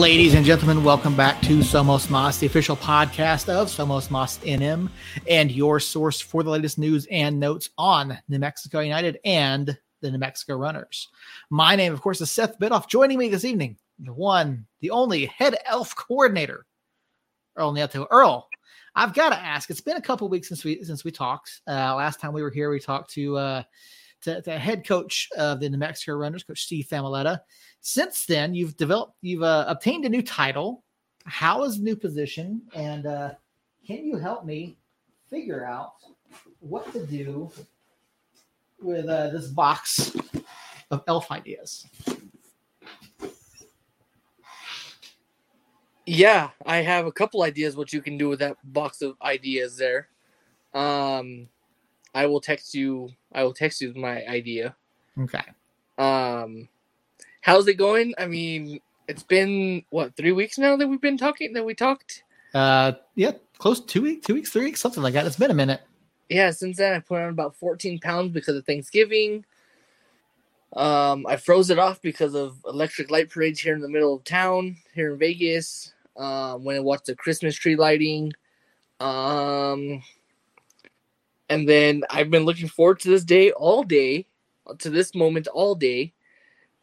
Ladies and gentlemen, welcome back to Somos Mas, the official podcast of Somos Mas NM, and your source for the latest news and notes on New Mexico United and the New Mexico Runners. My name, of course, is Seth Bidoff. Joining me this evening, the one, the only head elf coordinator, Earl Nieto. Earl, I've got to ask. It's been a couple weeks since we since we talked. Uh, last time we were here, we talked to uh, to, to head coach of the New Mexico Runners, Coach Steve Familetta. Since then, you've developed, you've uh, obtained a new title. How is the new position? And uh, can you help me figure out what to do with uh, this box of elf ideas? Yeah, I have a couple ideas what you can do with that box of ideas there. Um, I will text you. I will text you my idea. Okay. Um, how's it going? I mean, it's been what three weeks now that we've been talking. That we talked. Uh, yeah, close two weeks, two weeks, three weeks, something like that. It's been a minute. Yeah, since then I put on about 14 pounds because of Thanksgiving. Um, I froze it off because of electric light parades here in the middle of town here in Vegas. Um, when I watched the Christmas tree lighting. Um, and then I've been looking forward to this day all day, to this moment all day,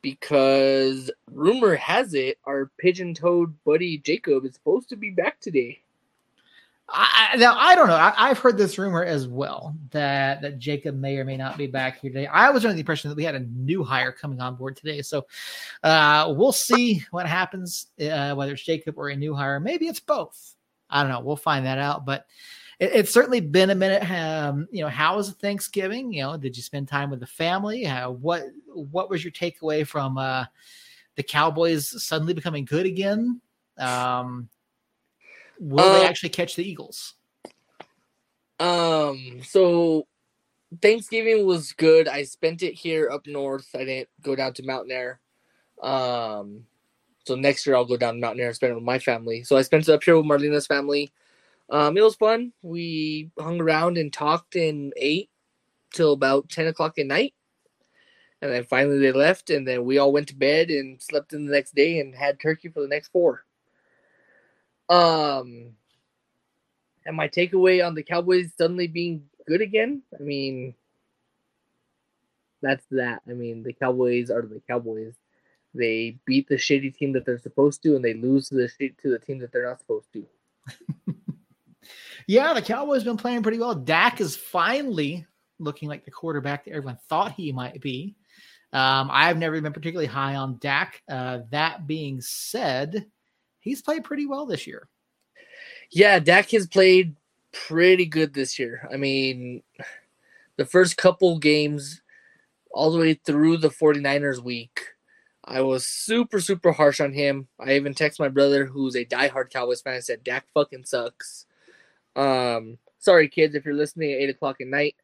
because rumor has it our pigeon toed buddy Jacob is supposed to be back today. I, now I don't know. I, have heard this rumor as well that that Jacob may or may not be back here today. I was under the impression that we had a new hire coming on board today, so uh, we'll see what happens. Uh, whether it's Jacob or a new hire, maybe it's both. I don't know. We'll find that out. But it, it's certainly been a minute. Um, you know, how was Thanksgiving? You know, did you spend time with the family? Uh, what What was your takeaway from uh, the Cowboys suddenly becoming good again? Um, will uh, they actually catch the Eagles? Um. So Thanksgiving was good. I spent it here up north. I didn't go down to Mountainair. Um. So next year I'll go down to Mountainair and spend it with my family. So I spent it up here with Marlena's family. Um, it was fun. We hung around and talked and ate till about ten o'clock at night, and then finally they left, and then we all went to bed and slept in the next day and had turkey for the next four. Um, and my takeaway on the Cowboys suddenly being good again. I mean, that's that. I mean, the Cowboys are the Cowboys. They beat the shitty team that they're supposed to, and they lose to the to the team that they're not supposed to. yeah, the Cowboys been playing pretty well. Dak is finally looking like the quarterback that everyone thought he might be. Um, I've never been particularly high on Dak. Uh, that being said, he's played pretty well this year. Yeah, Dak has played pretty good this year. I mean, the first couple games, all the way through the 49ers week, I was super, super harsh on him. I even texted my brother, who's a diehard Cowboys fan, and said, Dak fucking sucks. Um, sorry, kids, if you're listening at 8 o'clock at night.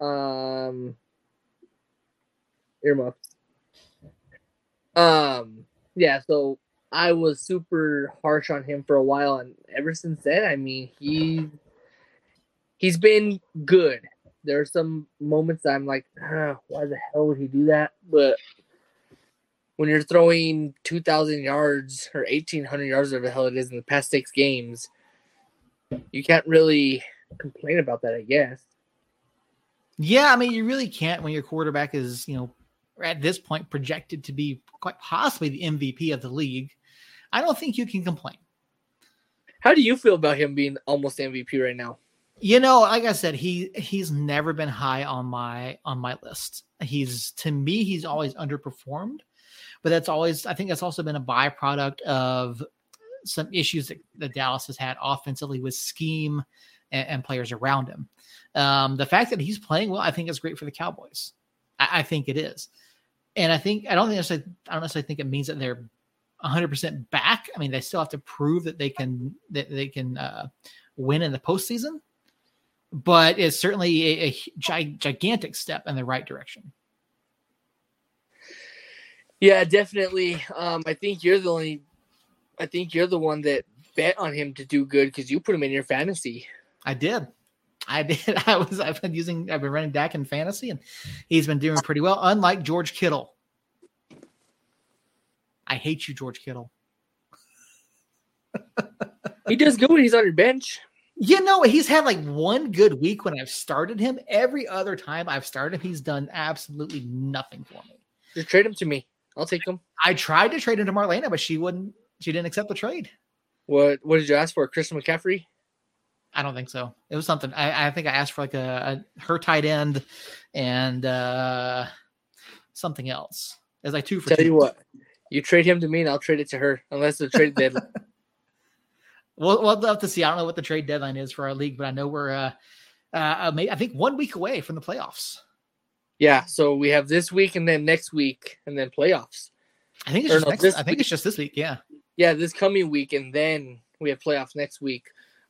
Um, earmuffs. Um, yeah, so I was super harsh on him for a while, and ever since then, I mean, he he's been good. There are some moments I'm like, ah, why the hell would he do that? But when you're throwing 2,000 yards or 1,800 yards, or the hell it is in the past six games, you can't really complain about that, I guess. Yeah, I mean, you really can't when your quarterback is, you know, at this point projected to be quite possibly the MVP of the league. I don't think you can complain. How do you feel about him being almost MVP right now? You know, like I said, he he's never been high on my on my list. He's to me, he's always underperformed but that's always I think that's also been a byproduct of some issues that, that Dallas has had offensively with scheme and, and players around him. Um, the fact that he's playing well, I think is great for the Cowboys. I, I think it is, and I think I don't think necessarily, I don't necessarily think it means that they're 100 percent back. I mean, they still have to prove that they can that they can uh, win in the postseason, but it's certainly a, a gigantic step in the right direction. Yeah, definitely. Um, I think you're the only. I think you're the one that bet on him to do good because you put him in your fantasy. I did. I did. I was. I've been using. I've been running Dak in fantasy, and he's been doing pretty well. Unlike George Kittle. I hate you, George Kittle. he does good when he's on your bench. You know, he's had like one good week when I've started him. Every other time I've started him, he's done absolutely nothing for me. Just trade him to me. I'll take him. I tried to trade him to Marlena, but she wouldn't. She didn't accept the trade. What What did you ask for? Christian McCaffrey? I don't think so. It was something. I, I think I asked for like a, a her tight end and uh something else. It was like two for Tell two. you what, you trade him to me, and I'll trade it to her, unless the trade deadline. We'll, we'll have to see. I don't know what the trade deadline is for our league, but I know we're uh, uh I think one week away from the playoffs. yeah. So we have this week, and then next week, and then playoffs. I think it's Or just no, next, I think it's just this week. Yeah. Yeah, this coming week, and then we have playoffs next week.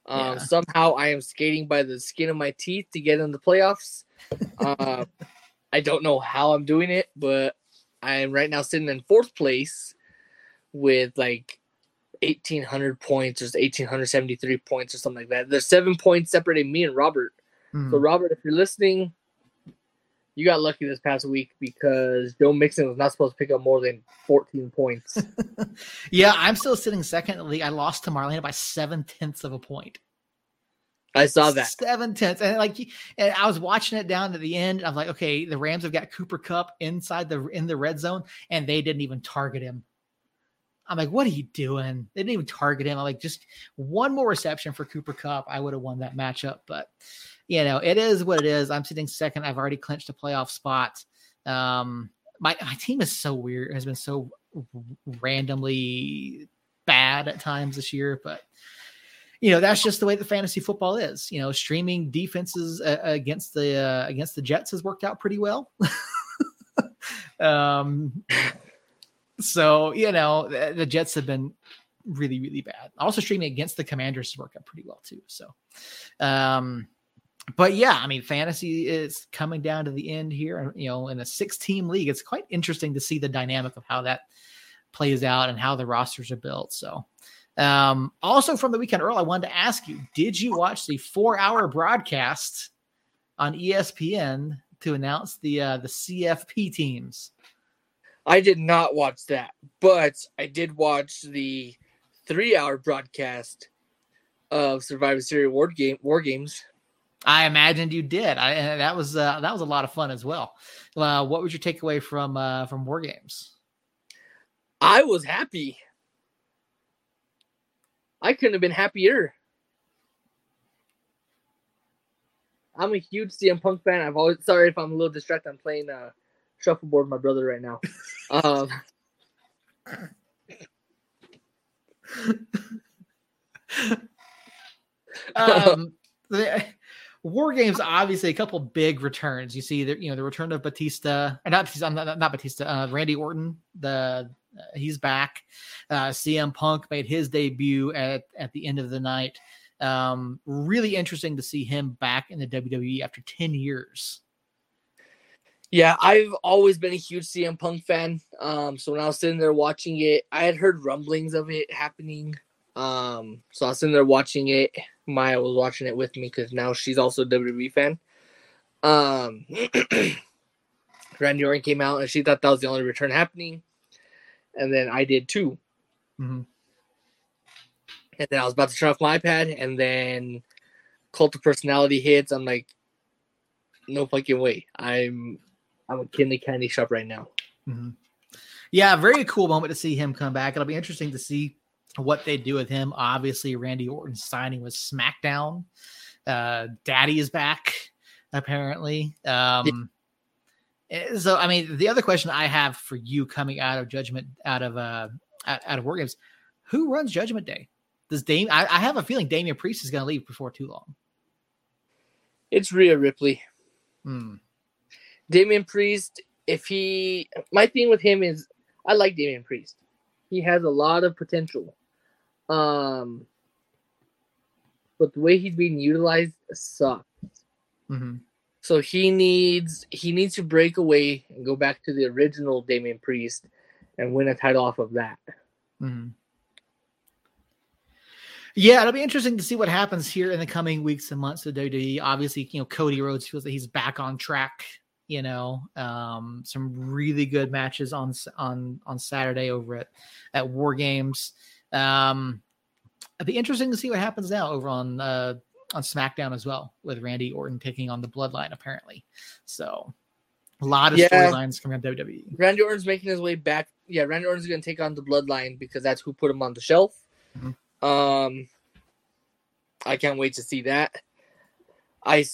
Um, Yeah. Somehow, I am skating by the skin of my teeth to get in the playoffs. Uh, I don't know how I'm doing it, but I am right now sitting in fourth place with like 1,800 points or 1,873 points or something like that. There's seven points separating me and Robert. Mhm. So, Robert, if you're listening, you got lucky this past week because Joe Mixon was not supposed to pick up more than 14 points. Yeah, I'm still sitting second in the league. I lost to Marlena by seven tenths of a point. I saw that. seven tenths, and like, and I was watching it down to the end. I'm like, okay, the Rams have got Cooper Kupp inside the in the red zone, and they didn't even target him. I'm like, what are you doing? They didn't even target him. I'm like, just one more reception for Cooper Kupp, I would have won that matchup. But you know, it is what it is. I'm sitting second. I've already clinched a playoff spot. Um, my my team is so weird. Has been so randomly bad at times this year, but you know that's just the way the fantasy football is. You know, streaming defenses uh, against the uh, against the Jets has worked out pretty well. um, so you know the, the Jets have been really really bad. Also, streaming against the Commanders has worked out pretty well too. So, um, but yeah, I mean, fantasy is coming down to the end here. You know, in a six team league, it's quite interesting to see the dynamic of how that plays out and how the rosters are built. So, um, also from the weekend, Earl, I wanted to ask you: Did you watch the four-hour broadcast on ESPN to announce the uh, the CFP teams? I did not watch that, but I did watch the three-hour broadcast of Survivor Series War Game War Games. I imagined you did. I and that was uh, that was a lot of fun as well. Uh, what was your takeaway from uh, from War Games? I was happy. I couldn't have been happier. I'm a huge CM Punk fan. I've always sorry if I'm a little distracted. I'm playing uh, shuffleboard my brother right now. Um, um, the, War Games, obviously, a couple big returns. You see, the, you know, the return of Batista, or not Batista, not, not Batista, uh, Randy Orton. The uh, he's back. Uh, CM Punk made his debut at at the end of the night. Um, really interesting to see him back in the WWE after ten years. Yeah, I've always been a huge CM Punk fan. Um, so when I was sitting there watching it, I had heard rumblings of it happening. Um, so I was sitting there watching it. Maya was watching it with me because now she's also a WWE fan. Um, Randy Orton came out and she thought that was the only return happening, and then I did too. Mhm. And then I was about to turn off my iPad, and then Cult of Personality hits. I'm like, no fucking way. I'm I'm a kid in the candy shop right now. Mhm. Yeah, very cool moment to see him come back. It'll be interesting to see what they do with him. Obviously, Randy Orton signing with SmackDown. Uh, Daddy is back, apparently. Um, eh, So, I mean, the other question I have for you coming out of Judgment, out of uh, out, out of War Games, who runs Judgment Day? Does Dame? I, I have a feeling Damian Priest is going to leave before too long. It's Rhea Ripley. Hmm. Damian Priest, if he my thing with him is I like Damian Priest. He has a lot of potential. Um but the way he's being utilized sucks. hmm So he needs he needs to break away and go back to the original Damian Priest and win a title off of that. hmm Yeah, it'll be interesting to see what happens here in the coming weeks and months of WWE. Obviously, you know, Cody Rhodes feels that he's back on track. You know, um, some really good matches on on on Saturday over at at War Games. Um, it'd be interesting to see what happens now over on uh, on SmackDown as well, with Randy Orton taking on the Bloodline apparently. So a lot of Yeah. storylines coming on WWE. Randy Orton's making his way back. Yeah, Randy Orton's going to take on the Bloodline because that's who put him on the shelf. Mhm. Um, I can't wait to see that. I,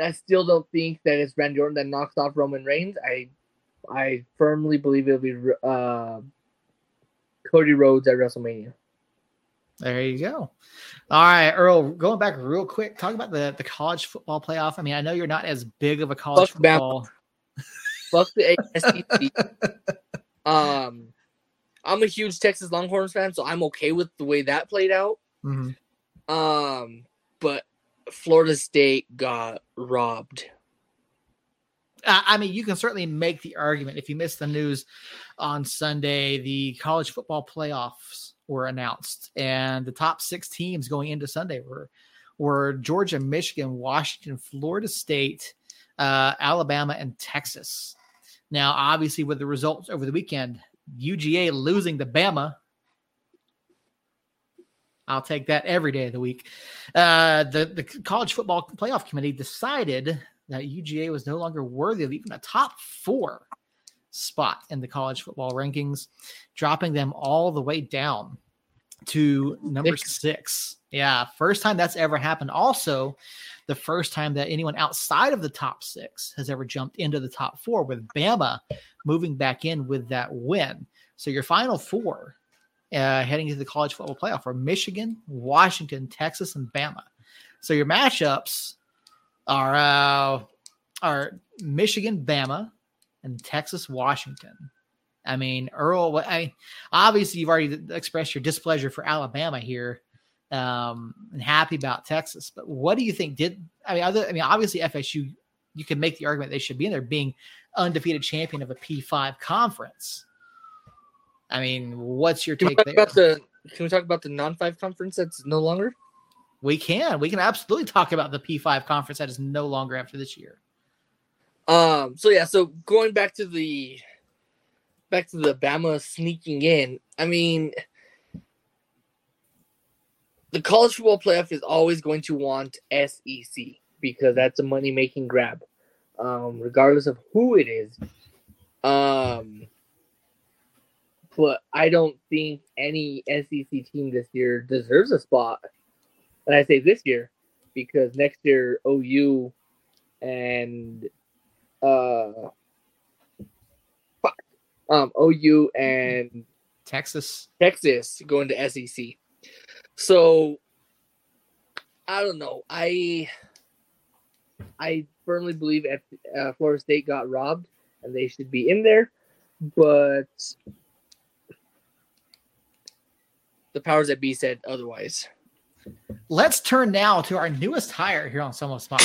I still don't think that it's Randy Orton that knocks off Roman Reigns. I, I firmly believe it'll be uh, Cody Rhodes at WrestleMania. There you go. All right, Earl, going back real quick, talk about the, the college football playoff. I mean, I know you're not as big of a college Fuck football. Fuck the ASEC. um, I'm a huge Texas Longhorns fan, so I'm okay with the way that played out. Mhm. Um, but Florida State got robbed. I I mean, you can certainly make the argument. If you missed the news on Sunday, the college football playoffs were announced, and the top six teams going into Sunday were were Georgia, Michigan, Washington, Florida State, uh, Alabama, and Texas. Now, obviously, with the results over the weekend, UGA losing to Bama. I'll take that every day of the week. Uh, the the college football playoff committee decided that UGA was no longer worthy of even a top four spot in the college football rankings, dropping them all the way down to number Six. six. Yeah, first time that's ever happened. Also, the first time that anyone outside of the top six has ever jumped into the top four, with Bama moving back in with that win. So your final four uh, heading into the college football playoff are Michigan, Washington, Texas, and Bama. So your matchups are uh, are Michigan, Bama, and Texas, Washington. I mean, Earl. I obviously you've already expressed your displeasure for Alabama here, um, and happy about Texas. But what do you think? Did I mean? Other, I mean, obviously FSU. You can make the argument they should be in there, being undefeated champion of a P five conference. I mean, what's your Can take there? about the Can we talk about the non five conference that's no longer? we can. We can absolutely talk about the P five conference that is no longer after this year. Um. So yeah. So going back to the back to the Bama sneaking in. I mean, the college football playoff is always going to want SEC because that's a money making grab, um, regardless of who it is. Um. But I don't think any SEC team this year deserves a spot. And I say this year because next year OU and uh fuck, um OU and Texas. Texas going to SEC. So I don't know. I I firmly believe at uh, Florida State got robbed and they should be in there, but the powers that be said otherwise. Let's turn now to our newest hire here on Somos Smart.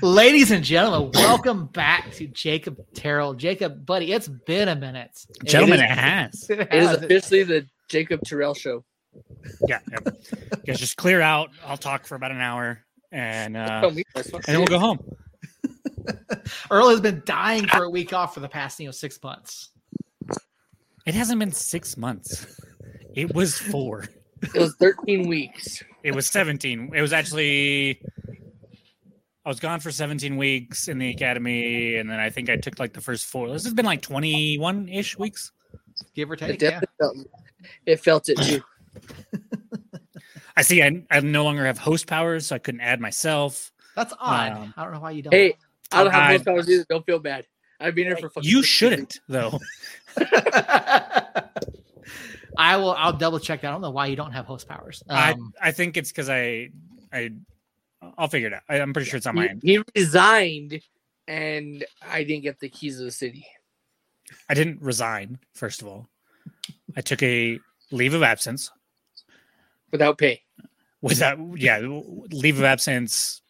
Ladies and gentlemen, welcome back to Jacob Terrell. Jacob, buddy, it's been a minute. Gentlemen, It it has. It It is officially the Jacob Terrell show. Yeah. yeah. You guys just clear out. I'll talk for about an hour and uh, Tell me, that's and then we'll go home. Earl has been dying for a week off for the past, you know, six months. It hasn't been six months. It was four. It was 13 weeks. It was 17. It was actually I was gone for 17 weeks in the academy, and then I think I took like the first four. This has been like 21 ish weeks. Give or It take. Yeah. felt it felt it too. I see. I, I no longer have host powers, so I couldn't add myself. That's odd. Um, I don't know why you don't. Hey, I don't have I- most powers either. Don't feel bad. I've been here for fucking. You shouldn't, though. I will. I'll double check that. I don't know why you don't have host powers. I Um, I think it's because I I I'll figure it out. I, I'm pretty sure it's on my He, end. he resigned, and I didn't get the keys of the city. I didn't resign. First of all, I took a leave of absence without pay. without yeah leave of absence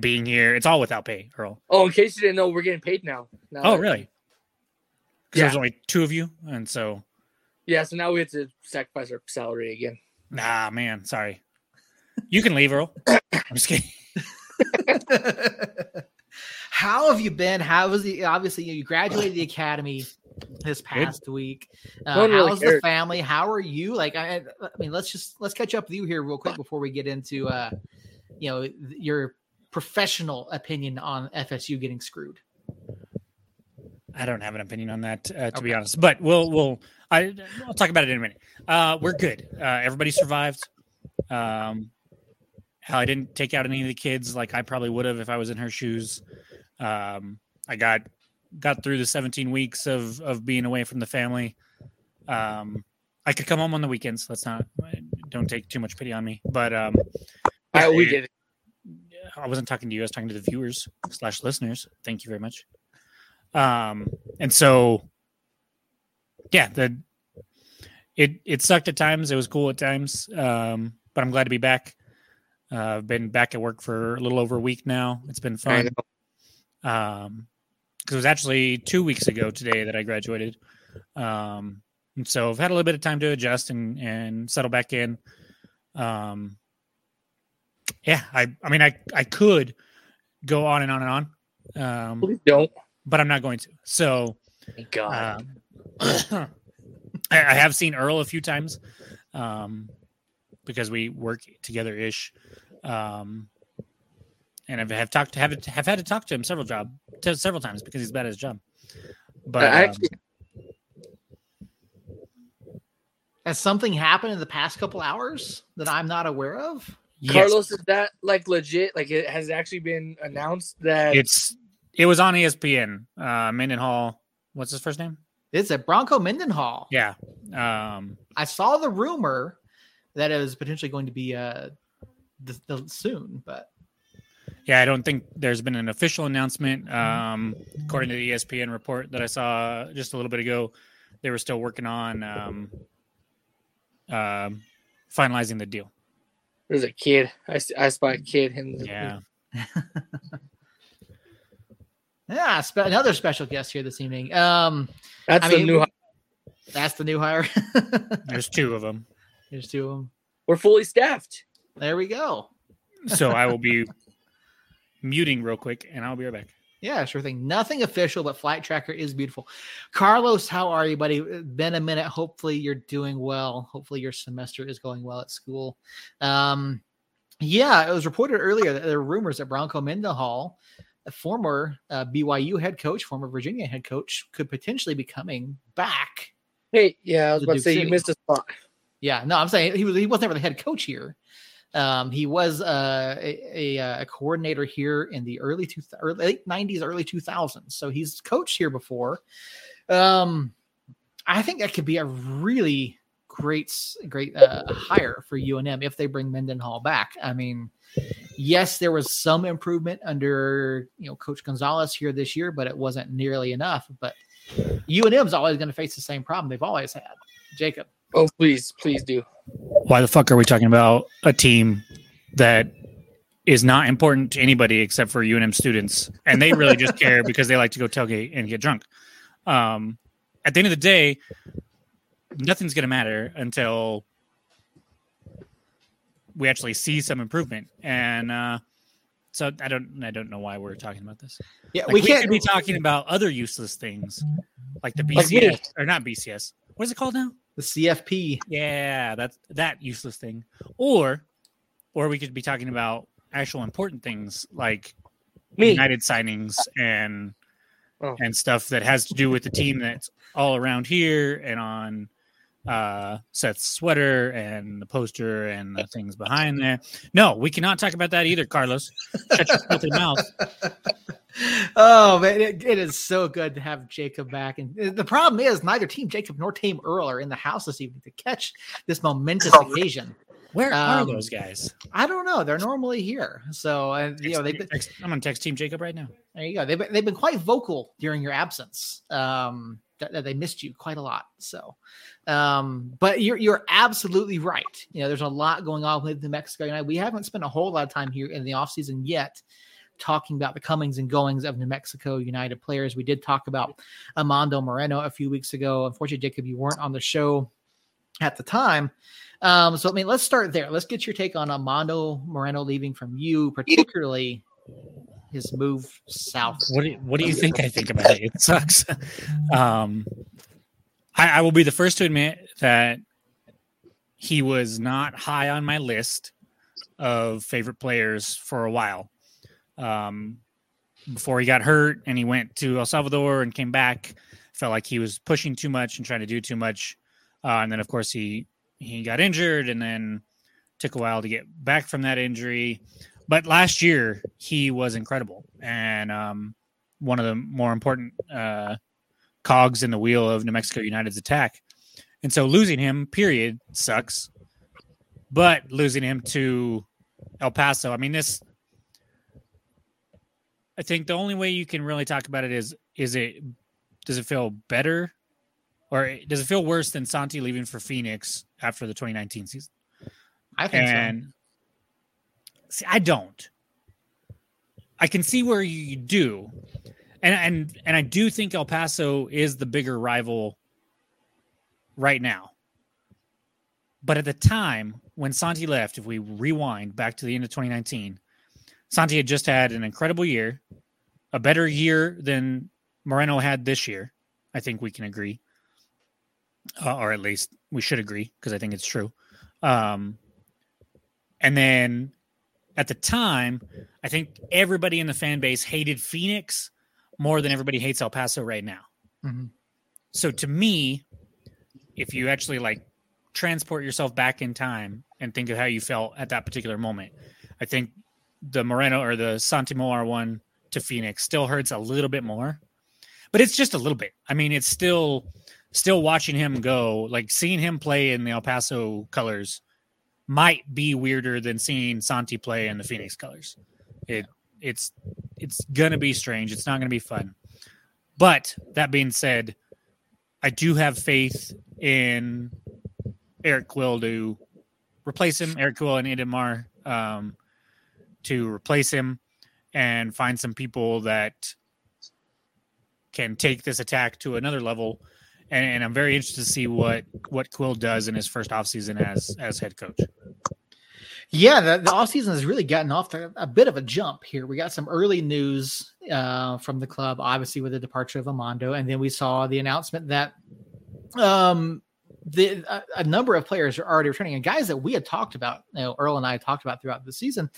being here. It's all without pay, Earl. Oh, in case you didn't know, we're getting paid now. now Oh that- really? Because Yeah. there's only two of you, and so Yeah. So now we have to sacrifice our salary again. nah, man, sorry. You can leave, Earl. I'm just kidding. How have you been? How was the obviously you graduated the academy this past week. Uh, one really how's the family? How are you? Like, I, I mean, let's just let's catch up with you here real quick before we get into, uh, you know, your professional opinion on FSU getting screwed. I don't have an opinion on that, uh, to be honest. But we'll we'll I I'll talk about it in a minute. Uh, we're good. Uh, everybody survived. Um, hell, I didn't take out any of the kids like I probably would have if I was in her shoes. Um, I got got through the 17 weeks of of being away from the family. Um, I could come home on the weekends. Let's not don't take too much pity on me. But um, I, we did it. I wasn't talking to you. I was talking to the viewers slash listeners. Thank you very much. Um, and so, yeah, the it it sucked at times. It was cool at times. Um, but I'm glad to be back. Uh, I've been back at work for a little over a week now. It's been fun. Um, because it was actually two weeks ago today that I graduated. Um, and so I've had a little bit of time to adjust and and settle back in. Um, yeah, I I mean I I could go on and on and on, um, Please don't. but I'm not going to. So Thank God. um, I, I have seen Earl a few times, um, because we work together ish, um, and I've have talked to have have had to talk to him several job to several times because he's bad at his job. But I um, actually, Has something happened in the past couple hours that I'm not aware of? Yes, Carlos, is that like legit? Like it has actually been announced that it's it was on ESPN. Uh, Mendenhall, what's his first name? It's at Bronco Mendenhall. Yeah, um, I saw the rumor that it was potentially going to be uh the, the soon, but Yeah, I don't think there's been an official announcement. Um, according to the ESPN report that I saw just a little bit ago, they were still working on um, um finalizing the deal. There's a kid. I, I spy a kid in the Yeah, yeah, spe- another special guest here this evening. Um, That's I the mean, new. that's the new hire. there's two of them. There's two of them. We're fully staffed. There we go. So I will be muting real quick, and I'll be right back. Yeah, sure thing. Nothing official, but Flight Tracker is beautiful. Carlos, how are you, buddy? Been a minute. Hopefully, you're doing well. Hopefully, your semester is going well at school. Um, yeah, it was reported earlier that there are rumors that Bronco Mendenhall, a former uh, BYU head coach, former Virginia head coach, could potentially be coming back. Hey, yeah, I was about to Duke say City. you missed a spot. Yeah, no, I'm saying he was he was never the head coach here. Um, he was uh, a, a, a coordinator here in the early two or late '90s, early 2000s. So he's coached here before. Um, I think that could be a really great, great uh, hire for UNM if they bring Mendenhall back. I mean, yes, there was some improvement under you know Coach Gonzales here this year, but it wasn't nearly enough. But UNM's always going to face the same problem they've always had. Jacob. Oh, please, please do. Why the fuck are we talking about a team that is not important to anybody except for UNM students, and they really just care because they like to go tailgate and get drunk? Um, at the end of the day, nothing's going to matter until we actually see some improvement. And uh, so I don't, I don't know why we're talking about this. Yeah, Like, we we, can't could be talking about other useless things, like the Like. BCS or not BCS. What is it called now? The CFP. Yeah, that's that useless thing. Or or we could be talking about actual important things like Me. United signings and Oh. and stuff that has to do with the team that's all around here and on uh Seth's sweater and the poster and the things behind there. No, we cannot talk about that either, Carlos. Shut your filthy mouth. oh man, it, it is so good to have Jacob back. And the problem is, neither Team Jacob nor Team Earl are in the house this evening to catch this momentous occasion. Where are Um, those guys? I don't know; they're normally here, so and you know Text- they. text- I'm gonna text Team Jacob right now. There you go. They've been, they've been quite vocal during your absence. Um, that, they missed you quite a lot. So, um, but you're you're absolutely right. You know, there's a lot going on with New Mexico United. We haven't spent a whole lot of time here in the off season yet talking about the comings and goings of New Mexico United players. We did talk about Amando Moreno a few weeks ago. Unfortunately, Jacob, you weren't on the show at the time. Um, so I mean, let's start there. Let's get your take on Amando Moreno leaving from you, particularly his move south. What do you, what do you think I think about it? It sucks. Um, I, I will be the first to admit that he was not high on my list of favorite players for a while. Um, before he got hurt and he went to El Salvador and came back, felt like he was pushing too much and trying to do too much. Uh, and then, of course, he he got injured and then took a while to get back from that injury. But last year he was incredible and um, one of the more important uh, cogs in the wheel of New Mexico United's attack. And so losing him, period, sucks. But losing him to El Paso, I mean, this. I think the only way you can really talk about it is is it does it feel better or does it feel worse than Santi leaving for Phoenix after the 2019 season? I think and so. See, I don't. I can see where you do, and and and I do think El Paso is the bigger rival right now. But at the time when Santi left, if we rewind back to the end of 2019, Santi had just had an incredible year, a better year than Moreno had this year. I think we can agree, uh, or at least we should agree because I think it's true. Um, and then at the time, I think everybody in the fan base hated Phoenix more than everybody hates El Paso right now. Mhm. So to me, if you actually like transport yourself back in time and think of how you felt at that particular moment, I think the Moreno or the Santi Moar one to Phoenix still hurts a little bit more, but it's just a little bit. I mean, it's still still watching him go, like seeing him play in the El Paso colors might be weirder than seeing Santi play in the Phoenix colors. It it's it's gonna be strange. It's not gonna be fun. But that being said, I do have faith in Eric Quill to replace him, Eric Quill and Idemar um, to replace him and find some people that can take this attack to another level. And, and I'm very interested to see what what Quill does in his first offseason as as head coach. Yeah, the, the off season has really gotten off to a bit of a jump here. We got some early news uh, from the club, obviously with the departure of Amando, and then we saw the announcement that um, the a, a number of players are already returning, and guys that we had talked about, you know, Earl and I talked about throughout the season,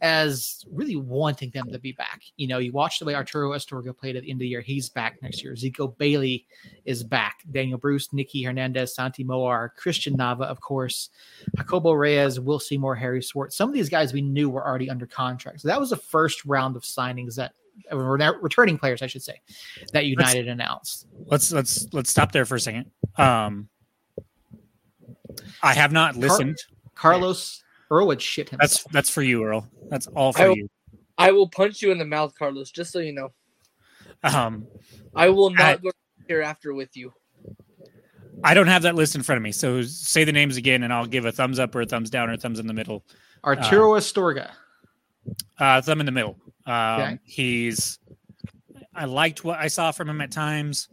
as really wanting them to be back. You know, you watch the way Arturo Astorga played at the end of the year; he's back next year. Zico Bailey is back. Daniel Bruce, Nicky Hernandez, Santi Moar, Christian Nava, of course, Jacobo Reyes, Will Seymour, Harry Swartz. Some of these guys we knew were already under contract. So that was the first round of signings that returning players, I should say, that United announced. Let's let's let's stop there for a second. Um, I have not listened. Carlos Earl would shit himself. That's that's for you, Earl. That's all for I will- you. I will punch you in the mouth, Carlos, just so you know. Um, I will not I- go hereafter with you. I don't have that list in front of me, so say the names again, and I'll give a thumbs up or a thumbs down or a thumbs in the middle. Arturo Astorga. Uh, thumb in the middle. Um, Okay. He's. I liked what I saw from him at times,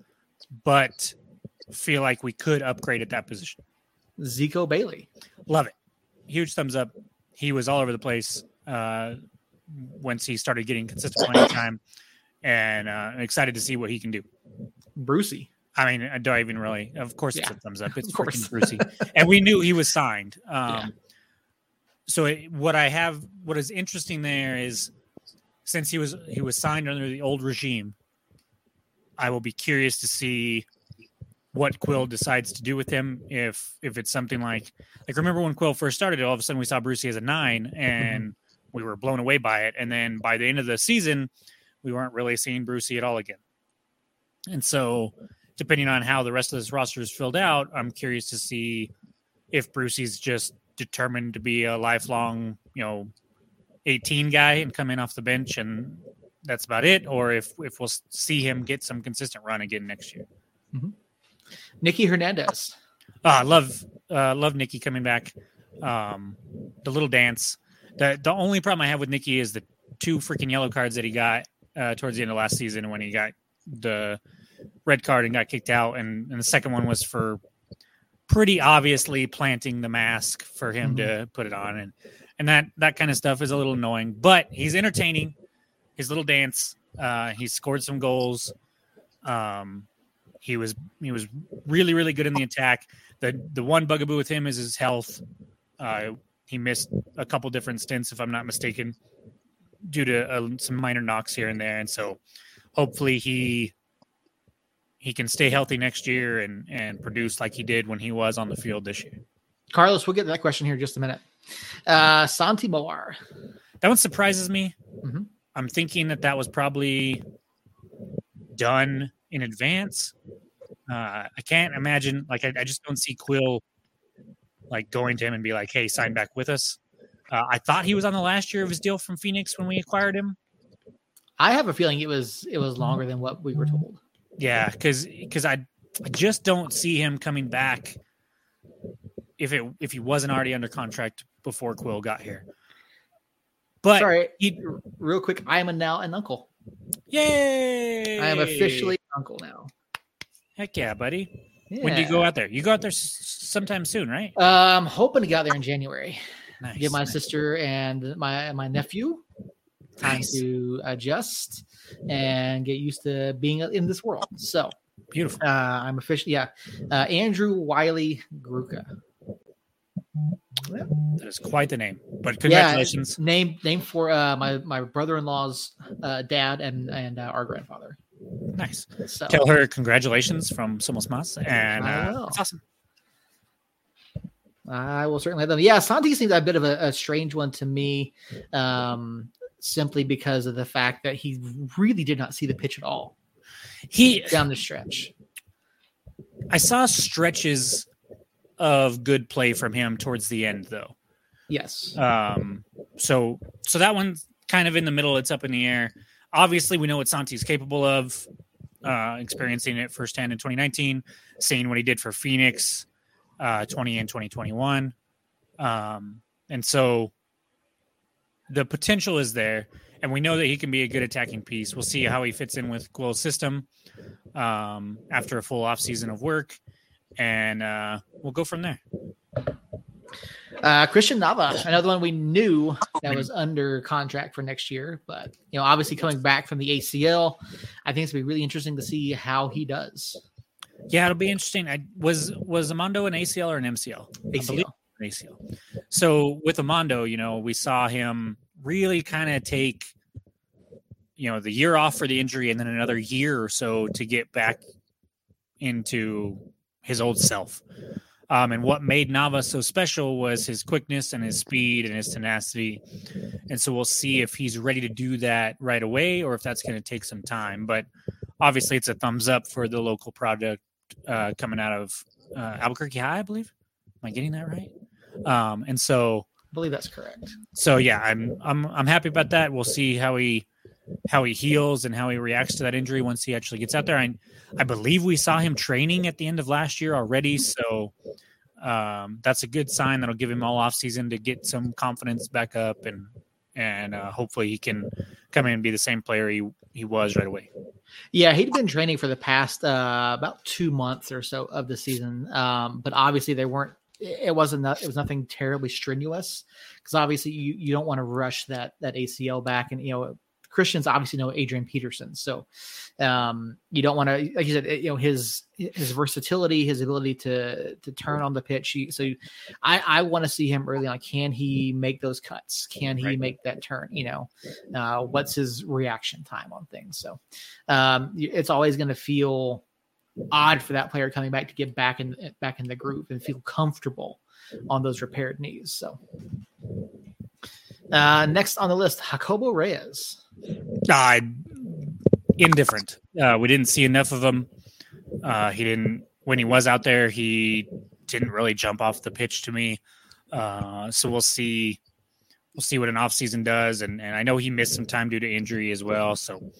but feel like we could upgrade at that position. Zico Bailey. Love it. Huge thumbs up. He was all over the place uh, once he started getting consistent playing time, and uh, I'm excited to see what he can do. Brucey. I mean, I don't even really. Of course, it's a thumbs up. It's of course. freaking Brucey, and we knew he was signed. Um, Yeah. So it, what I have, what is interesting there is, since he was he was signed under the old regime, I will be curious to see what Quill decides to do with him. If if it's something like like remember when Quill first started, all of a sudden we saw Brucey as a nine, and we were blown away by it. And then by the end of the season, we weren't really seeing Brucey at all again. And so depending on how the rest of this roster is filled out, I'm curious to see if Brucey's just determined to be a lifelong, you know, 18 guy and come in off the bench and that's about it, or if if we'll see him get some consistent run again next year. Mm-hmm. Nicky Hernandez. Ah, I love uh, love Nikki coming back. Um, the little dance. The the only problem I have with Nikki is the two freaking yellow cards that he got uh, towards the end of last season when he got the red card and got kicked out, and, and the second one was for pretty obviously planting the mask for him to put it on, and and that that kind of stuff is a little annoying. But he's entertaining. His little dance. Uh, he scored some goals. Um, he was he was really really good in the attack. the The one bugaboo with him is his health. Uh, he missed a couple different stints, if I'm not mistaken, due to uh, some minor knocks here and there, and so hopefully he he can stay healthy next year and and produce like he did when he was on the field this year. Carlos, we'll get to that question here in just a minute. Uh, Santi Moar. That one surprises me. Mhm. I'm thinking that that was probably done in advance. Uh, I can't imagine, like, I, I just don't see Quill like going to him and be like, "Hey, sign back with us." Uh, I thought he was on the last year of his deal from Phoenix when we acquired him. I have a feeling it was it was longer than what we were told. Yeah, because because I I just don't see him coming back if it if he wasn't already under contract before Quill got here. But Sorry, he, real quick, I am a now an uncle. yay! I am officially uncle now. heck yeah, buddy. When do you go out there? You go out there s- sometime soon, right? Uh, I'm hoping to get out there in January. Nice. Give my nice. sister and my my nephew time Nice. to adjust and get used to being in this world. So Beautiful. uh, I'm officially yeah. Uh, Andrew Wiley Gruka. That is quite the name. But congratulations. Name name for uh, my my brother-in-law's uh, dad and and uh, our grandfather. Nice. So Tell her congratulations from Somos Mas. And uh, it's awesome. I will certainly let them. Yeah, Santi seems a bit of a, a strange one to me, um, simply because of the fact that he really did not see the pitch at all He down the stretch. I saw stretches of good play from him towards the end though. Yes. Um so so that one's kind of in the middle, it's up in the air. Obviously we know what Santi's capable of, uh experiencing it firsthand in 2019, seeing what he did for Phoenix uh 20 and 2021. Um and so the potential is there and we know that he can be a good attacking piece. We'll see how he fits in with Quill's system um, after a full off season of work, and uh, we'll go from there. Uh, Christian Nava, another one we knew that was under contract for next year, but you know, obviously coming back from the ACL, I think it's gonna be really interesting to see how he does. Yeah, it'll be interesting. I was was Amando an ACL or an MCL? ACL. ACL. So with Amando, you know, we saw him really kind of take, you know, the year off for the injury and then another year or so to get back into his old self. Um, and what made Nava so special was his quickness and his speed and his tenacity. And so we'll see if he's ready to do that right away or if that's going to take some time. But obviously, it's a thumbs up for the local product uh, coming out of uh, Albuquerque High, I believe. Am I getting that right? Um, and so, I believe that's correct. so yeah, I'm I'm I'm happy about that. We'll see how he how he heals and how he reacts to that injury once he actually gets out there. I I believe we saw him training at the end of last year already, so um, that's a good sign. That'll give him all off season to get some confidence back up and and uh, hopefully he can come in and be the same player he he was right away. Yeah, he'd been training for the past uh, about two months or so of the season, um, but obviously they weren't. It wasn't. It was nothing terribly strenuous because obviously you, you don't want to rush that that ACL back, and you know Christians obviously know Adrian Peterson, so um, you don't want to, like you said, you know his his versatility, his ability to to turn on the pitch. You, so I I want to see him early on. Can he make those cuts? Can he Right. make that turn? You know, uh, what's his reaction time on things? So um, it's always going to feel odd for that player coming back to get back in back in the group and feel comfortable on those repaired knees. So uh, next on the list, Jacobo Reyes. Uh, indifferent. Uh, we didn't see enough of him. Uh, he didn't when he was out there. He didn't really jump off the pitch to me. Uh, so we'll see. We'll see what an offseason does, and and I know he missed some time due to injury as well. So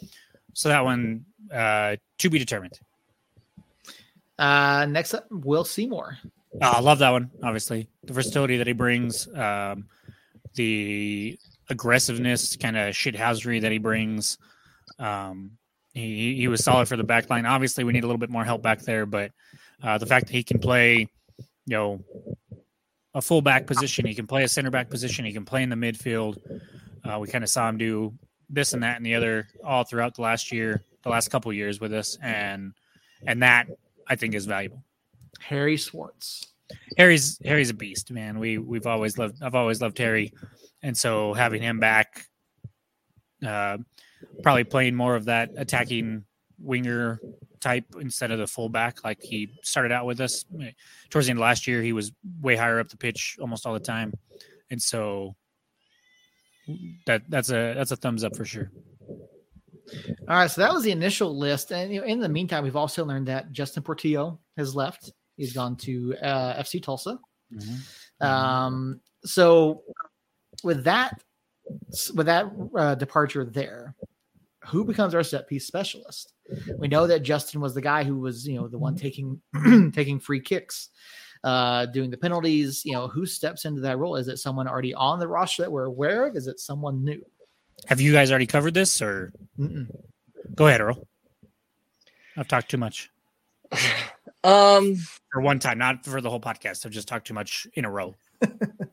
so that one uh, to be determined. Uh, next up, Will Seymour. Uh, I love that one. Obviously, the versatility that he brings, um, the aggressiveness, kind of shithousery that he brings. Um, he he was solid for the back line. Obviously, we need a little bit more help back there, but uh, the fact that he can play, you know, a full back position, he can play a center back position, he can play in the midfield. Uh, we kind of saw him do this and that and the other all throughout the last year, the last couple years with us, and and that I think is valuable. Harry Swartz. Harry's Harry's a beast, man. We we've always loved I've always loved Harry, and so having him back, uh, probably playing more of that attacking winger type instead of the fullback like he started out with us. Towards the end of last year, he was way higher up the pitch almost all the time, and so that that's a that's a thumbs up for sure. All right, so that was the initial list, and you know, in the meantime, we've also learned that Justin Portillo has left. He's gone to uh, FC Tulsa. Mm-hmm. Um, so with that, with that uh, departure there, who becomes our set piece specialist? We know that Justin was the guy who was, you know, the one taking taking free kicks, uh, doing the penalties. You know, who steps into that role? Is it someone already on the roster that we're aware of? Is it someone new? Have you guys already covered this, or Mm-mm. go ahead, Earl? I've talked too much. Um, for one time, not for the whole podcast. I've just talked too much in a row.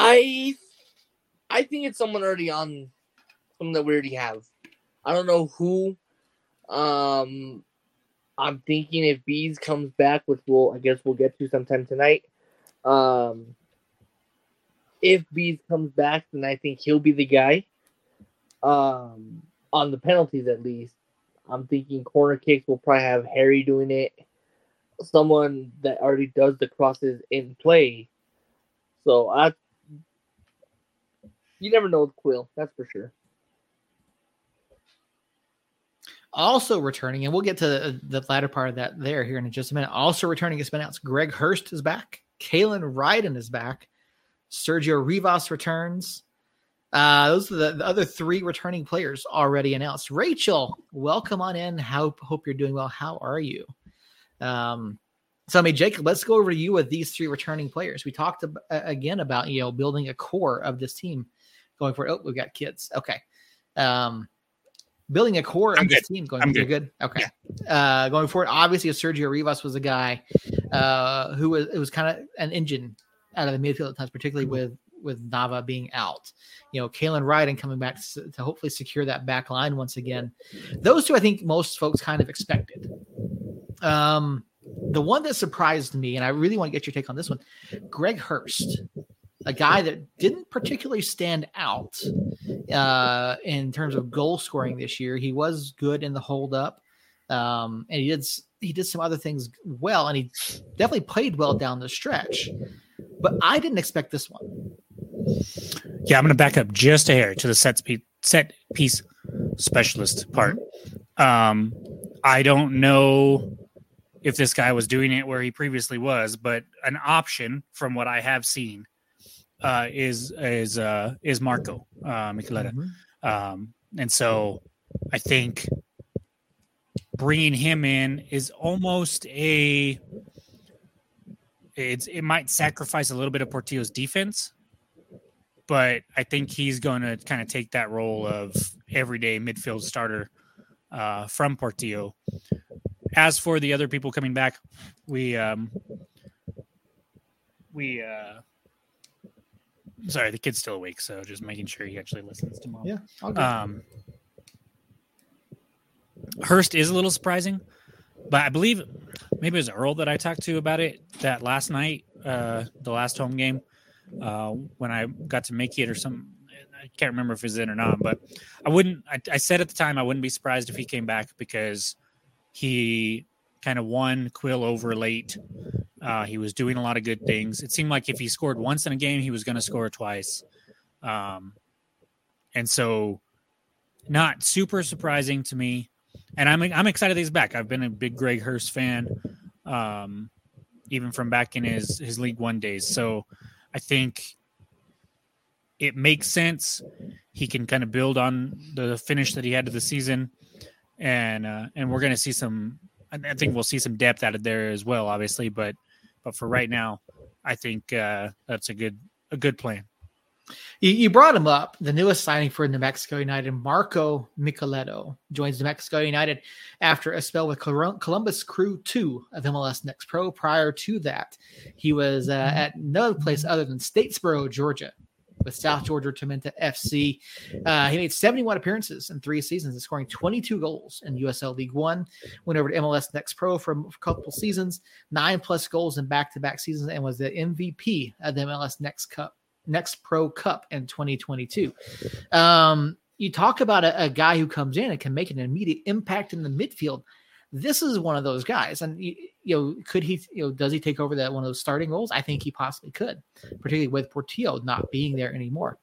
I, I think it's someone already on, someone that we already have. I don't know who. Um, I'm thinking if Bees comes back, which we'll I guess we'll get to sometime tonight. Um, if Bees comes back, then I think he'll be the guy. Um, on the penalties at least. I'm thinking corner kicks will probably have Harry doing it. Someone that already does the crosses in play. So I you never know with Quill, that's for sure. Also returning, and we'll get to the latter part of that there here in just a minute. Also returning been announced. Greg Hurst is back. Kalen Ryden is back. Sergio Rivas returns. Uh, those are the, the, other three returning players already announced. Rachel, welcome on in. How hope you're doing well. How are you? Um, so I mean, Jacob, let's go over to you with these three returning players. We talked again about you know building a core of this team going for. it. Oh, we've got kids. Okay. Um, building a core of this team going. I'm good. good. Okay. Yeah. Uh, going forward, obviously, Sergio Rivas was a guy uh, who was it was kind of an engine out of the midfield at times, particularly mm-hmm. with with Nava being out. You know, Kalen Ryden coming back to, to, hopefully secure that back line once again. Those two, I think most folks kind of expected. Um, the one that surprised me, and I really want to get your take on this one, Greg Hurst, a guy that didn't particularly stand out uh, in terms of goal scoring this year. He was good in the hold up, um, and he did he did some other things well, and he definitely played well down the stretch. But I didn't expect this one. Yeah, I'm going to back up just a hair to the set piece, set piece specialist part. Um, I don't know if this guy was doing it where he previously was, but an option from what I have seen uh, is is uh, is Marco uh, Micheletti, mm-hmm. um, and so I think bringing him in is almost a it's it might sacrifice a little bit of Portillo's defense but I think he's going to kind of take that role of everyday midfield starter uh, from Portillo. As for the other people coming back, we um, we uh, sorry, the kid's still awake, so just making sure he actually listens to mom. Yeah. Um, Hurst is a little surprising, but I believe maybe it was Earl that I talked to about it that last night, uh, the last home game uh, when I got to make it or something. I can't remember if he's in or not, but I wouldn't. I, I, said at the time I wouldn't be surprised if he came back because he kind of won Quill over late. Uh, he was doing a lot of good things. It seemed like if he scored once in a game, he was going to score twice. Um, and so, not super surprising to me. And I'm I'm excited he's back. I've been a big Greg Hurst fan, um, even from back in his his League One days. So I think it makes sense. He can kind of build on the finish that he had to the season, and uh, and we're going to see some. I think we'll see some depth out of there as well, obviously. But but for right now, I think uh, that's a good a good plan. You, you, brought him up. The newest signing for New Mexico United, Marco Micheletti, joins New Mexico United after a spell with Columbus Crew 2 of MLS Next Pro. Prior to that, he was uh, mm-hmm. at no place other than Statesboro, Georgia. With South Georgia Tormenta FC. Uh, he made 71 appearances in three seasons, and scoring 22 goals in USL League One. Went over to MLS Next Pro for a couple seasons, nine plus goals in back to back seasons, and was the MVP of the MLS Next Cup. Next Pro Cup in 2022. Um, you talk about a, a guy who comes in and can make an immediate impact in the midfield this is one of those guys. And you, you, know, could he, you know, does he take over that one of those starting roles? I think he possibly could, particularly with Portillo not being there anymore.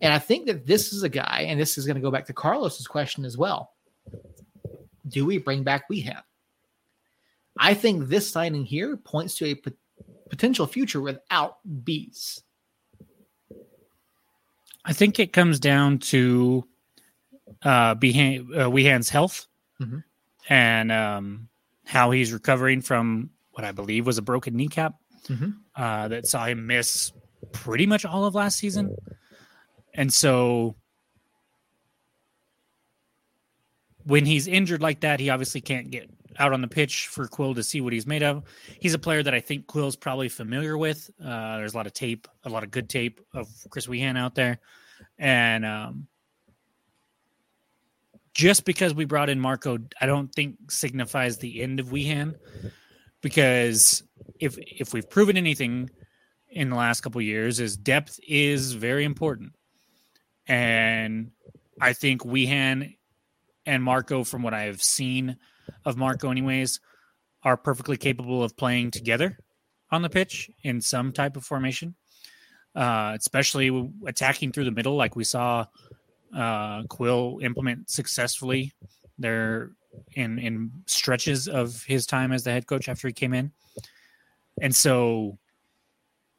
And I think that this is a guy, and this is going to go back to Carlos's question as well. Do we bring back Wehan? I think this signing here points to a p- potential future without bees. I think it comes down to uh, Behan, uh Wehan's health. Mm-hmm and um, how he's recovering from what I believe was a broken kneecap mm-hmm. uh, that saw him miss pretty much all of last season. And so when he's injured like that, he obviously can't get out on the pitch for Quill to see what he's made of. He's a player that I think Quill's probably familiar with. Uh, there's a lot of tape, a lot of good tape of Chris Wehan out there. And um, just because we brought in Marco, I don't think signifies the end of Wehan. Because if if we've proven anything in the last couple years, is depth is very important, and I think Wehan and Marco, from what I've seen of Marco, anyways, are perfectly capable of playing together on the pitch in some type of formation, uh, especially attacking through the middle, like we saw uh, Quill implement successfully there in in stretches of his time as the head coach after he came in. And so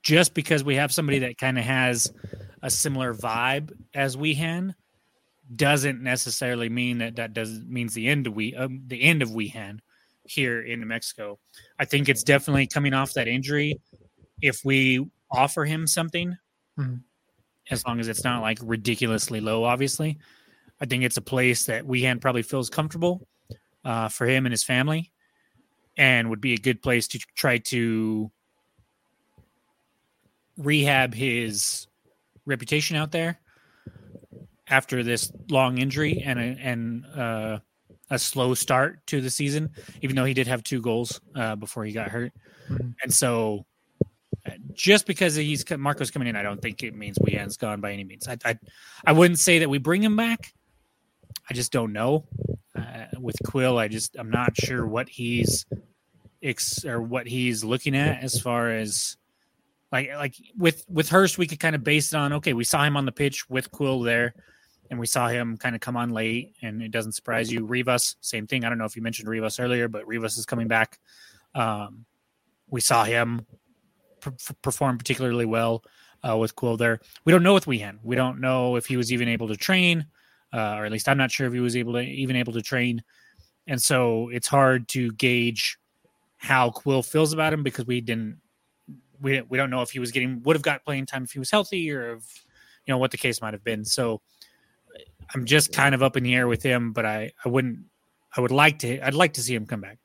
just because we have somebody that kind of has a similar vibe as Wehan doesn't necessarily mean that that doesn't means the end of we um, the end of Wehan here in New Mexico. I think it's definitely coming off that injury. If we offer him something, mm-hmm as long as it's not like ridiculously low, obviously. I think it's a place that Wehan probably feels comfortable uh, for him and his family and would be a good place to try to rehab his reputation out there after this long injury and a, and uh, a slow start to the season, even though he did have two goals uh, before he got hurt. Mm-hmm. And so just because he's Marco's coming in, I don't think it means Wehan's gone by any means. I, I, I wouldn't say that we bring him back. I just don't know. Uh, with Quill, I just I'm not sure what he's ex or what he's looking at as far as like like with with Hurst, we could kind of base it on okay, we saw him on the pitch with Quill there, and we saw him kind of come on late, and it doesn't surprise you. Rivas, same thing. I don't know if you mentioned Rivas earlier, but Rivas is coming back. Um, we saw him performed particularly well uh, with Quill there. We don't know with Wehan. We don't know if he was even able to train, uh, or at least I'm not sure if he was able to even able to train. And so it's hard to gauge how Quill feels about him because we didn't we we don't know if he was getting would have got playing time if he was healthy or if you know what the case might have been. So I'm just kind of up in the air with him, but I I wouldn't I would like to I'd like to see him come back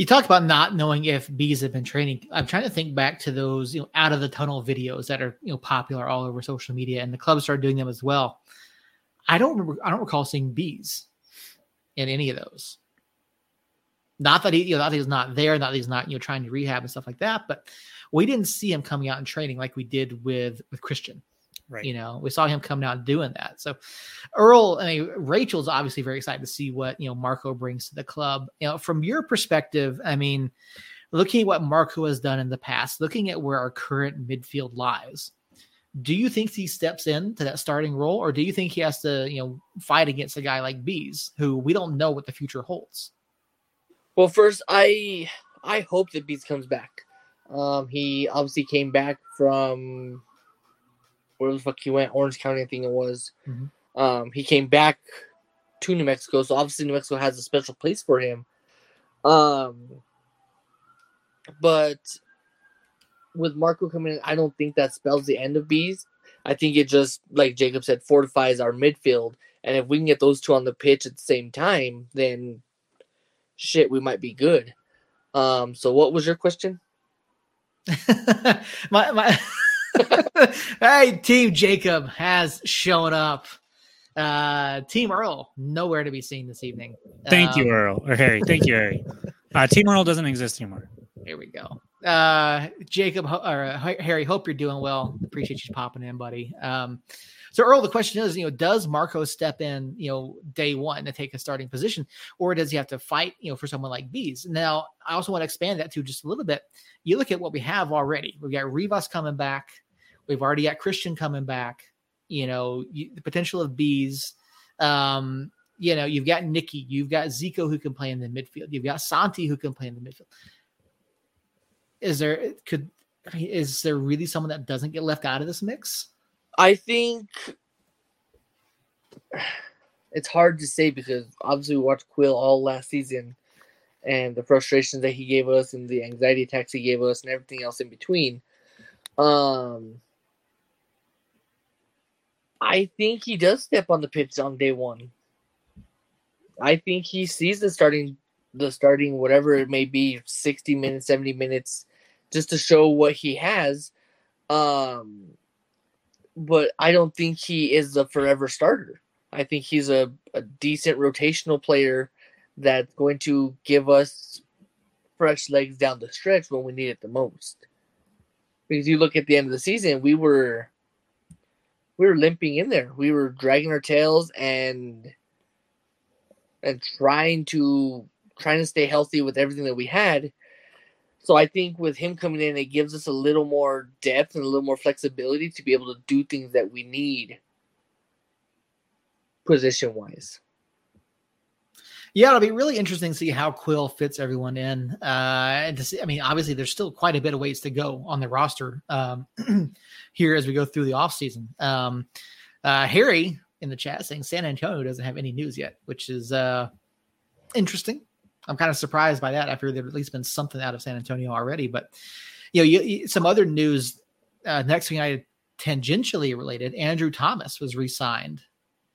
you talked about not knowing if bees have been training. I'm trying to think back to those, you know, out of the tunnel videos that are, you know, popular all over social media, and the clubs started doing them as well. I don't remember. I don't recall seeing bees in any of those. Not that he, you know, that he's not there, not that he's not, you know, trying to rehab and stuff like that, but we didn't see him coming out and training like we did with with Christian. Right. You know, we saw him coming out doing that. So Earl, I mean, Rachel's obviously very excited to see what, you know, Marco brings to the club. You know, from your perspective, I mean, looking at what Marco has done in the past, looking at where our current midfield lies, do you think he steps into that starting role or do you think he has to, you know, fight against a guy like Bees who we don't know what the future holds? Well, first, I I hope that Bees comes back. Um, he obviously came back from where the fuck he went, Orange County, I think it was. Mm-hmm. Um, he came back to New Mexico, so obviously New Mexico has a special place for him. Um, but with Marco coming in, I don't think that spells the end of bees. I think it just, like Jacob said, fortifies our midfield. And if we can get those two on the pitch at the same time, then shit, we might be good. Um, so what was your question? my my hey, Team Jacob has shown up. Uh, Team Earl, nowhere to be seen this evening. Thank Um, you, Earl or Harry. Thank you, Harry. Uh, Team Earl doesn't exist anymore. Here we go. Uh, Jacob or uh, Harry, hope you're doing well. Appreciate you popping in, buddy. Um, so Earl, the question is, you know, does Marco step in, you know, day one to take a starting position, or does he have to fight, you know, for someone like Bees? Now, I also want to expand that to just a little bit. You look at what we have already. We've got Rivas coming back. We've already got Christian coming back. You know, you, the potential of Bees. Um, you know, you've got Nikki, you've got Zico who can play in the midfield, you've got Santi who can play in the midfield is there could is there really someone that doesn't get left out of this mix? I think it's hard to say because obviously we watched Quill all last season and the frustrations that he gave us and the anxiety attacks he gave us and everything else in between. Um I think he does step on the pitch on day one. I think he sees the starting the starting whatever it may be 60 minutes 70 minutes just to show what he has. Um but i don't think he is a forever starter. I think he's a, a decent rotational player that's going to give us fresh legs down the stretch when we need it the most. Because you look at the end of the season we were we were limping in there we were dragging our tails and and trying to trying to stay healthy with everything that we had. So I think with him coming in, it gives us a little more depth and a little more flexibility to be able to do things that we need position wise. Yeah, it'll be really interesting to see how Quill fits everyone in. Uh, and to see, I mean, obviously, there's still quite a bit of ways to go on the roster um, here as we go through the offseason. Um, uh, Harry in the chat saying San Antonio doesn't have any news yet, which is uh, interesting. I'm kind of surprised by that. I figured there'd at least been something out of San Antonio already, but you know, you, you, some other news. Uh, next United tangentially related, Andrew Thomas was re-signed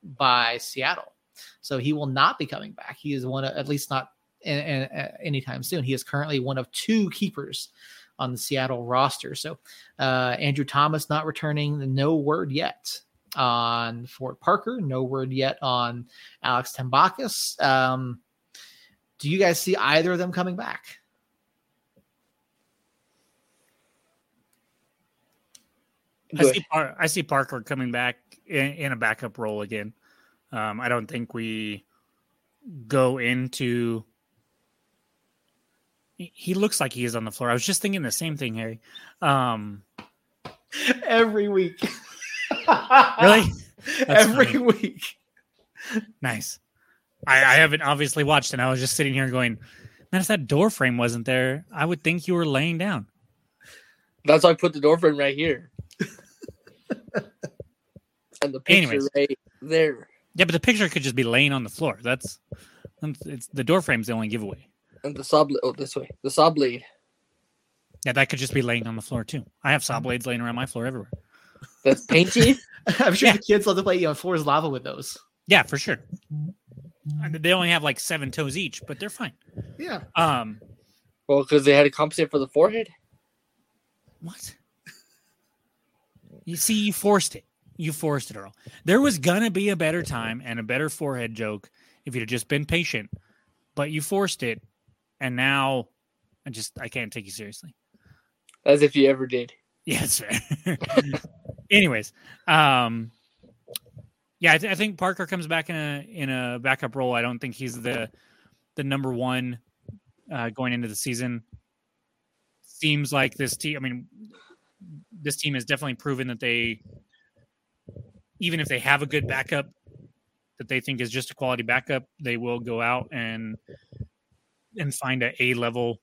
by Seattle, so he will not be coming back. He is one, of, at least not in, in, uh, anytime soon. He is currently one of two keepers on the Seattle roster. So uh, Andrew Thomas not returning. No word yet on Ford Parker. No word yet on Alex Tambakis. Um, do you guys see either of them coming back? I see, Par- I see Parker coming back in, in a backup role again. Um, I don't think we go into. He looks like he is on the floor. I was just thinking the same thing, Harry. Um, Every week. really? Every funny. week. Nice. I, I haven't obviously watched, and I was just sitting here going, "Man, if that door frame wasn't there, I would think you were laying down." That's why I put the door frame right here. and the picture Anyways. right there. Yeah, but the picture could just be laying on the floor. That's it's the door frame's the only giveaway. And the saw blade oh this way. The saw blade. Yeah, that could just be laying on the floor too. I have saw blades laying around my floor everywhere. That's painted. I'm sure Yeah. the kids love to play, you know, floors lava with those. Yeah, for sure. And They only have like seven toes each, but they're fine. Yeah. Um, well, because they had to compensate for the forehead. what? You see, you forced it. You forced it, Earl. There was gonna be a better time and a better forehead joke if you'd have just been patient, but you forced it, and now I just I can't take you seriously. As if you ever did. Yeah, it's. Anyways, um, yeah, I, th- I think Parker comes back in a in a backup role. I don't think he's the the number one uh, going into the season. Seems like this team. I mean, this team has definitely proven that they, even if they have a good backup, that they think is just a quality backup, they will go out and and find a A level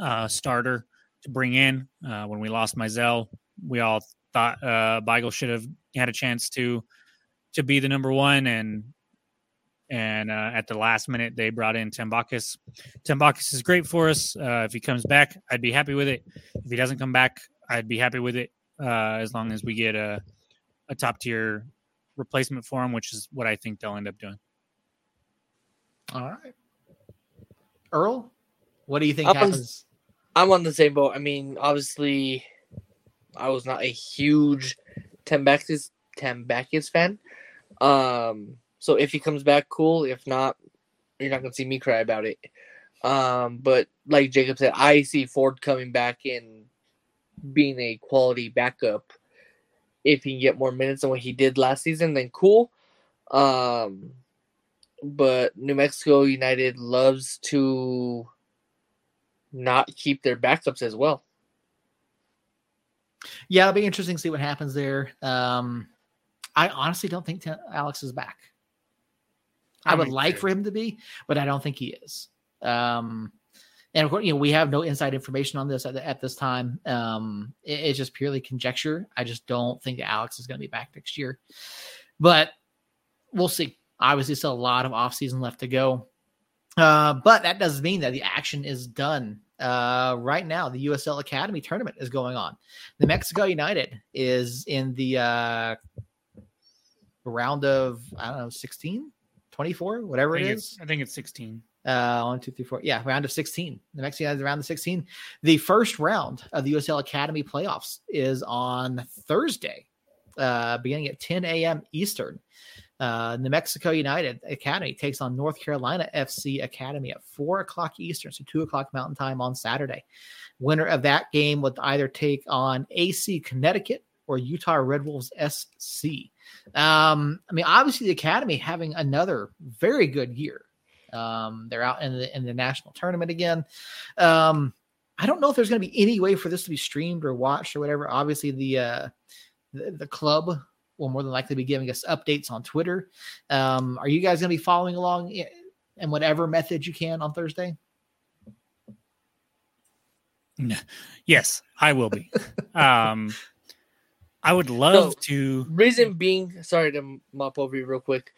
uh, starter to bring in. Uh, when we lost Mizell, we all thought uh, Beigel should have had a chance to to be the number one, and and uh, at the last minute they brought in Tambakis. Tambakis is great for us. Uh, if he comes back, I'd be happy with it. If he doesn't come back, I'd be happy with it. Uh, as long as we get a a top tier replacement for him, which is what I think they'll end up doing. All right. Earl, what do you think I'm on- happens? I'm on the same boat. I mean, obviously, I was not a huge Tambakis Tambakis fan. Um, so if he comes back, cool. If not, you're not gonna see me cry about it. Um, but like Jacob said, I see Ford coming back in being a quality backup. If he can get more minutes than what he did last season, then cool. Um, but New Mexico United loves to not keep their backups as well. Yeah, it'll be interesting to see what happens there. Um, I honestly don't think Alex is back. I would like for him to be, but I don't think he is. Um, and of course, you know, we have no inside information on this at, at this time. Um, it, it's just purely conjecture. I just don't think Alex is going to be back next year, but we'll see. Obviously, still a lot of offseason left to go. Uh, but that doesn't mean that the action is done. Uh, right now, the USL Academy tournament is going on. New Mexico United is in the uh, round of, I don't know, 16, 24, whatever it is. I think it's 16. Uh, one, two, three, four. Yeah, round of 16. The Mexico United is around the 16. The first round of the USL Academy playoffs is on Thursday, uh, beginning at 10 a.m. Eastern. Uh, New Mexico United Academy takes on North Carolina FC Academy at four o'clock Eastern, so two o'clock Mountain Time on Saturday. Winner of that game would either take on AC Connecticut or Utah Red Wolves SC. Um, I mean, obviously the Academy having another very good year. Um, they're out in the in the national tournament again. Um, I don't know if there's going to be any way for this to be streamed or watched or whatever. Obviously, the uh, the, the club will more than likely be giving us updates on Twitter. Um, are you guys going to be following along in whatever method you can on Thursday? Yes, I will be. um, I would love so, to. Reason being, sorry to mop over you real quick.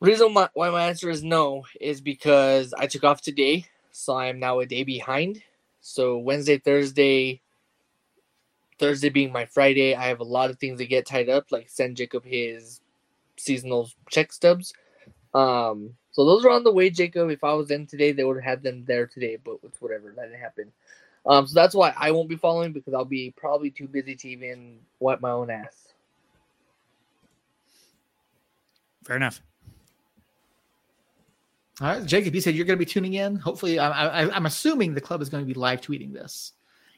Reason why my answer is no is because I took off today, so I am now a day behind. So Wednesday, Thursday, Thursday being my Friday, I have a lot of things to get tied up, like send Jacob his seasonal check stubs. Um, so those are on the way, Jacob. If I was in today, they would have had them there today, but it's whatever. That didn't happen. Um, so that's why I won't be following because I'll be probably too busy to even wipe my own ass. Fair enough. All right, Jacob, you said you're going to be tuning in. Hopefully, I, I, I'm assuming the club is going to be live tweeting this.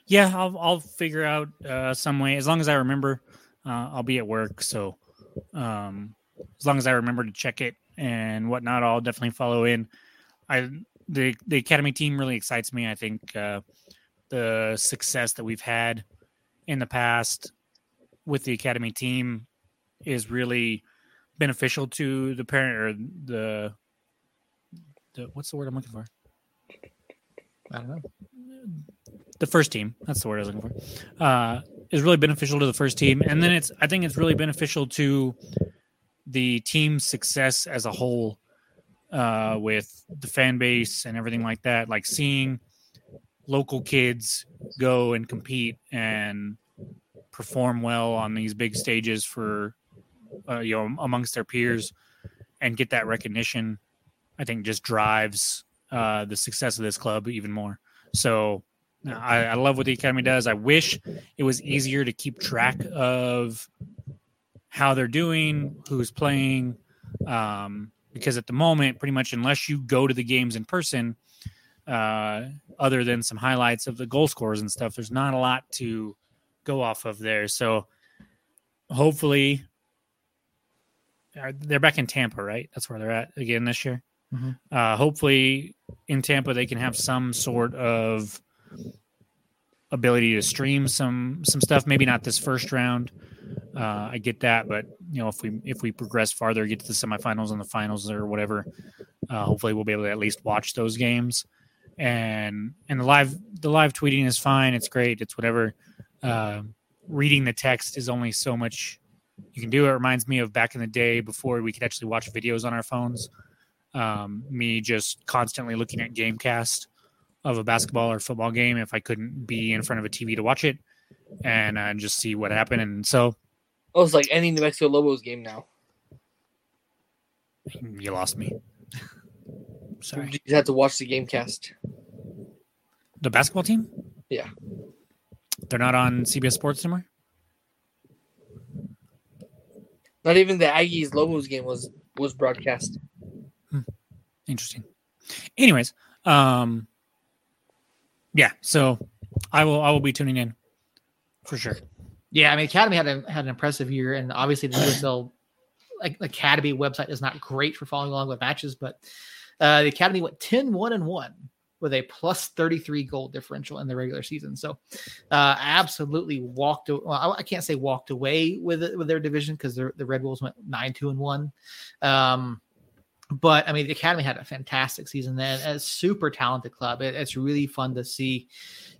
Yeah, I'll I'll figure out uh, some way. As long as I remember, uh, I'll be at work. So, um, as long as I remember to check it and whatnot, I'll definitely follow in. I the the academy team really excites me. I think uh, the success that we've had in the past with the academy team is really beneficial to the parent or the the what's the word I'm looking for? I don't know the first team. That's the word I was looking for. Uh, is really beneficial to the first team, and then it's I think it's really beneficial to the team's success as a whole, uh, with the fan base and everything like that. Like seeing local kids go and compete and perform well on these big stages for uh, you know amongst their peers and get that recognition. I think just drives uh, the success of this club even more. So I, I love what the academy does. I wish it was easier to keep track of how they're doing, who's playing, um, because at the moment, pretty much unless you go to the games in person, uh, other than some highlights of the goal scores and stuff, there's not a lot to go off of there. So hopefully, uh, they're back in Tampa, right? That's where they're at again this year. Mm-hmm. Uh, hopefully, in Tampa, they can have some sort of ability to stream some some stuff. Maybe not this first round. Uh, I get that, but you know, if we if we progress farther, get to the semifinals and the finals or whatever, uh, hopefully we'll be able to at least watch those games. And and the live the live tweeting is fine. It's great. It's whatever. Uh, reading the text is only so much you can do. It reminds me of back in the day before we could actually watch videos on our phones. Um, me just constantly looking at GameCast of a basketball or football game if I couldn't be in front of a TV to watch it and uh, just see what happened. And so, oh, it's like any New Mexico Lobos game now. You lost me. Sorry. You had to watch the gamecast. The basketball team? Yeah. They're not on CBS Sports anymore. Not even the Aggies Lobos game was was broadcast. Interesting. Anyways, um, yeah. So I will I will be tuning in for sure. Yeah, I mean, Academy had a, had an impressive year, and obviously the USL like Academy website is not great for following along with matches, but uh, the Academy went 10 1 and 1 with a plus 33 goal differential in the regular season. So, uh, absolutely walked. Well, I can't say walked away with with their division because the Red Bulls went nine two and one. Um, but I mean, the Academy had a fantastic season. Then a super talented club. It, it's really fun to see,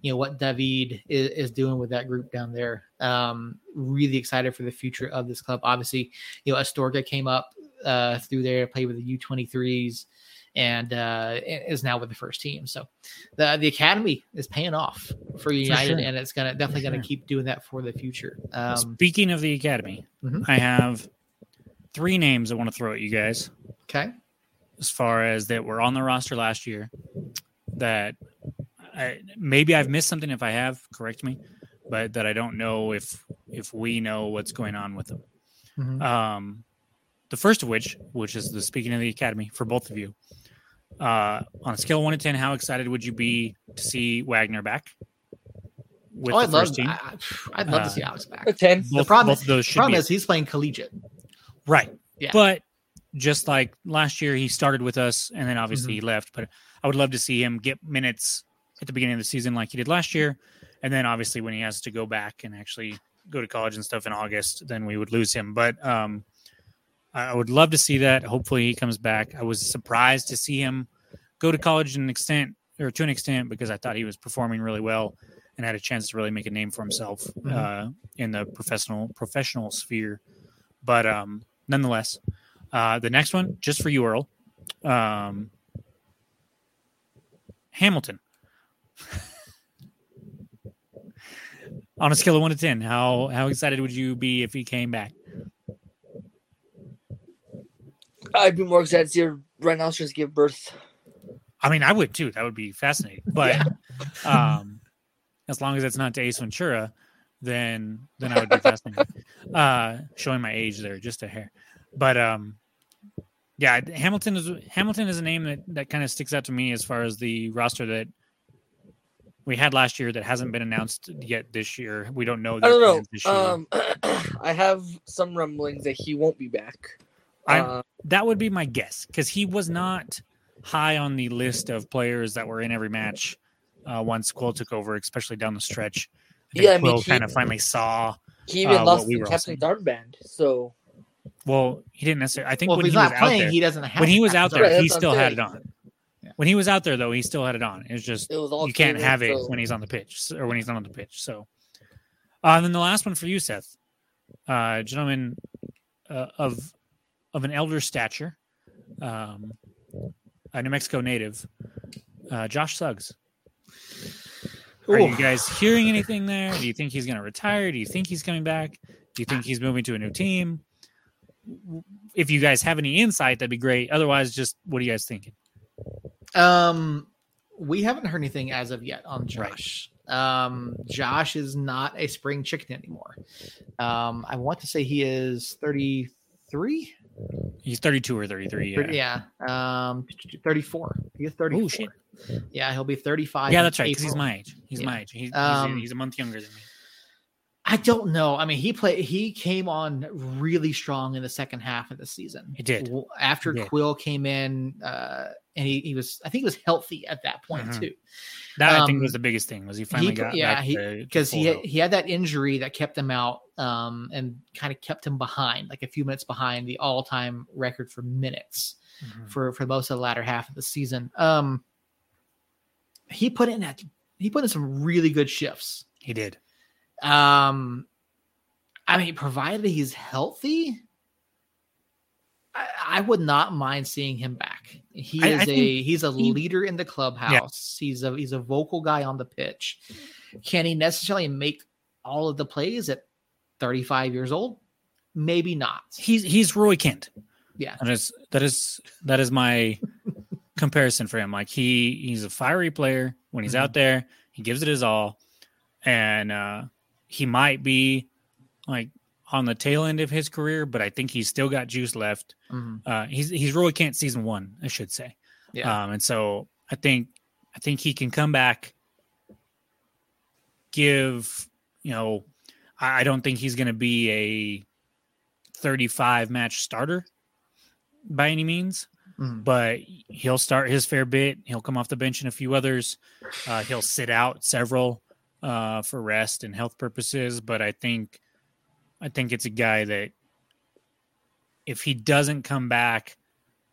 you know, what David is, is doing with that group down there. Um, really excited for the future of this club. Obviously, you know, Astorga came up uh, through there, played with the U23s and uh, is now with the first team. So the the academy is paying off for United, for sure. and it's gonna definitely gonna keep doing that for the future. Um, Speaking of the academy, mm-hmm. I have three names I want to throw at you guys. Okay. As far as that were on the roster last year, that I, maybe I've missed something. If I have, correct me. But that I don't know if if we know what's going on with them. Mm-hmm. Um, the first of which, which is the speaking of the academy for both of you, uh, on a scale of one to ten, how excited would you be to see Wagner back? With oh, I'd love, team? I, would love uh, to see Alex back. A ten. Both, the problem, both those problem is he's playing collegiate. Right. Yeah. But just like last year, he started with us, and then obviously mm-hmm. he left. But I would love to see him get minutes at the beginning of the season, like he did last year, and then obviously when he has to go back and actually go to college and stuff in August, then we would lose him. But um, I would love to see that. Hopefully, he comes back. I was surprised to see him go to college an extent or to an extent because I thought he was performing really well and had a chance to really make a name for himself mm-hmm. uh, in the professional professional sphere. But um, nonetheless, uh, the next one, just for you, Earl, um, Hamilton. On a scale of one to ten, how how excited would you be if he came back? I'd be more excited to see her right now just give birth. I mean, I would too. That would be fascinating. But yeah. um, as long as it's not to Ace Ventura, then then I would be fascinated. Uh, showing my age there, just a hair. But um, yeah, Hamilton is Hamilton is a name that that kind of sticks out to me as far as the roster that we had last year that hasn't been announced yet this year. We don't know. I don't know. Um, I have some rumblings that he won't be back. I uh, that would be my guess because he was not high on the list of players that were in every match uh, once Quill took over, especially down the stretch. I yeah, I mean, kind of finally saw. He even uh, lost we the captain's armband, so. Well, he didn't necessarily. I think well, when he was playing, out there, he doesn't have. When he was out there, right, he still had it on. Yeah. When he was out there, though, he still had it on. It was just it was you can't have it so. when he's on the pitch or when he's not on the pitch. So, uh, and then the last one for you, Seth, uh, gentleman uh, of of an elder stature, um, a New Mexico native, uh, Josh Suggs. Are you guys hearing anything there? Do you think he's going to retire? Do you think he's coming back? Do you think he's moving to a new team? If you guys have any insight, that'd be great. Otherwise, just what are you guys thinking? Um, we haven't heard anything as of yet on Josh. Right. Um, Josh is not a spring chicken anymore. Um, I want to say he is 33. He's 32 or 33. Yeah. yeah. Um, 34. He's 34. shit. Yeah, he'll be 35. Yeah, that's right. Because he's my age. He's yeah. my age. He's, um, he's, a month younger than me. I don't know. I mean, he played. He came on really strong in the second half of the season. He did after he did. Quill came in, uh, and he, he was. I think he was healthy at that point mm-hmm. too. That um, I think was the biggest thing was he finally he, got yeah because he had, he had that injury that kept him out um, and kind of kept him behind like a few minutes behind the all time record for minutes mm-hmm. for for most of the latter half of the season. Um, he put in that he put in some really good shifts. He did. Um, I mean, provided he's healthy, I, I would not mind seeing him back. He is I a he's a he, leader in the clubhouse. Yeah. He's a he's a vocal guy on the pitch. Can he necessarily make all of the plays at 35 years old? Maybe not. He's he's Roy Kent. Yeah. That is that is that is my comparison for him. Like he he's a fiery player when he's mm-hmm. out there, he gives it his all. and uh, he might be like on the tail end of his career, but I think he's still got juice left. Mhm. Uh, he's he's really can't season one, I should say. Yeah. Um, and so I think I think he can come back, give you know, I, I don't think he's going to be a 35 match starter by any means, Mhm. but he'll start his fair bit. He'll come off the bench in a few others. Uh, he'll sit out several uh, for rest and health purposes. But I think I think it's a guy that if he doesn't come back,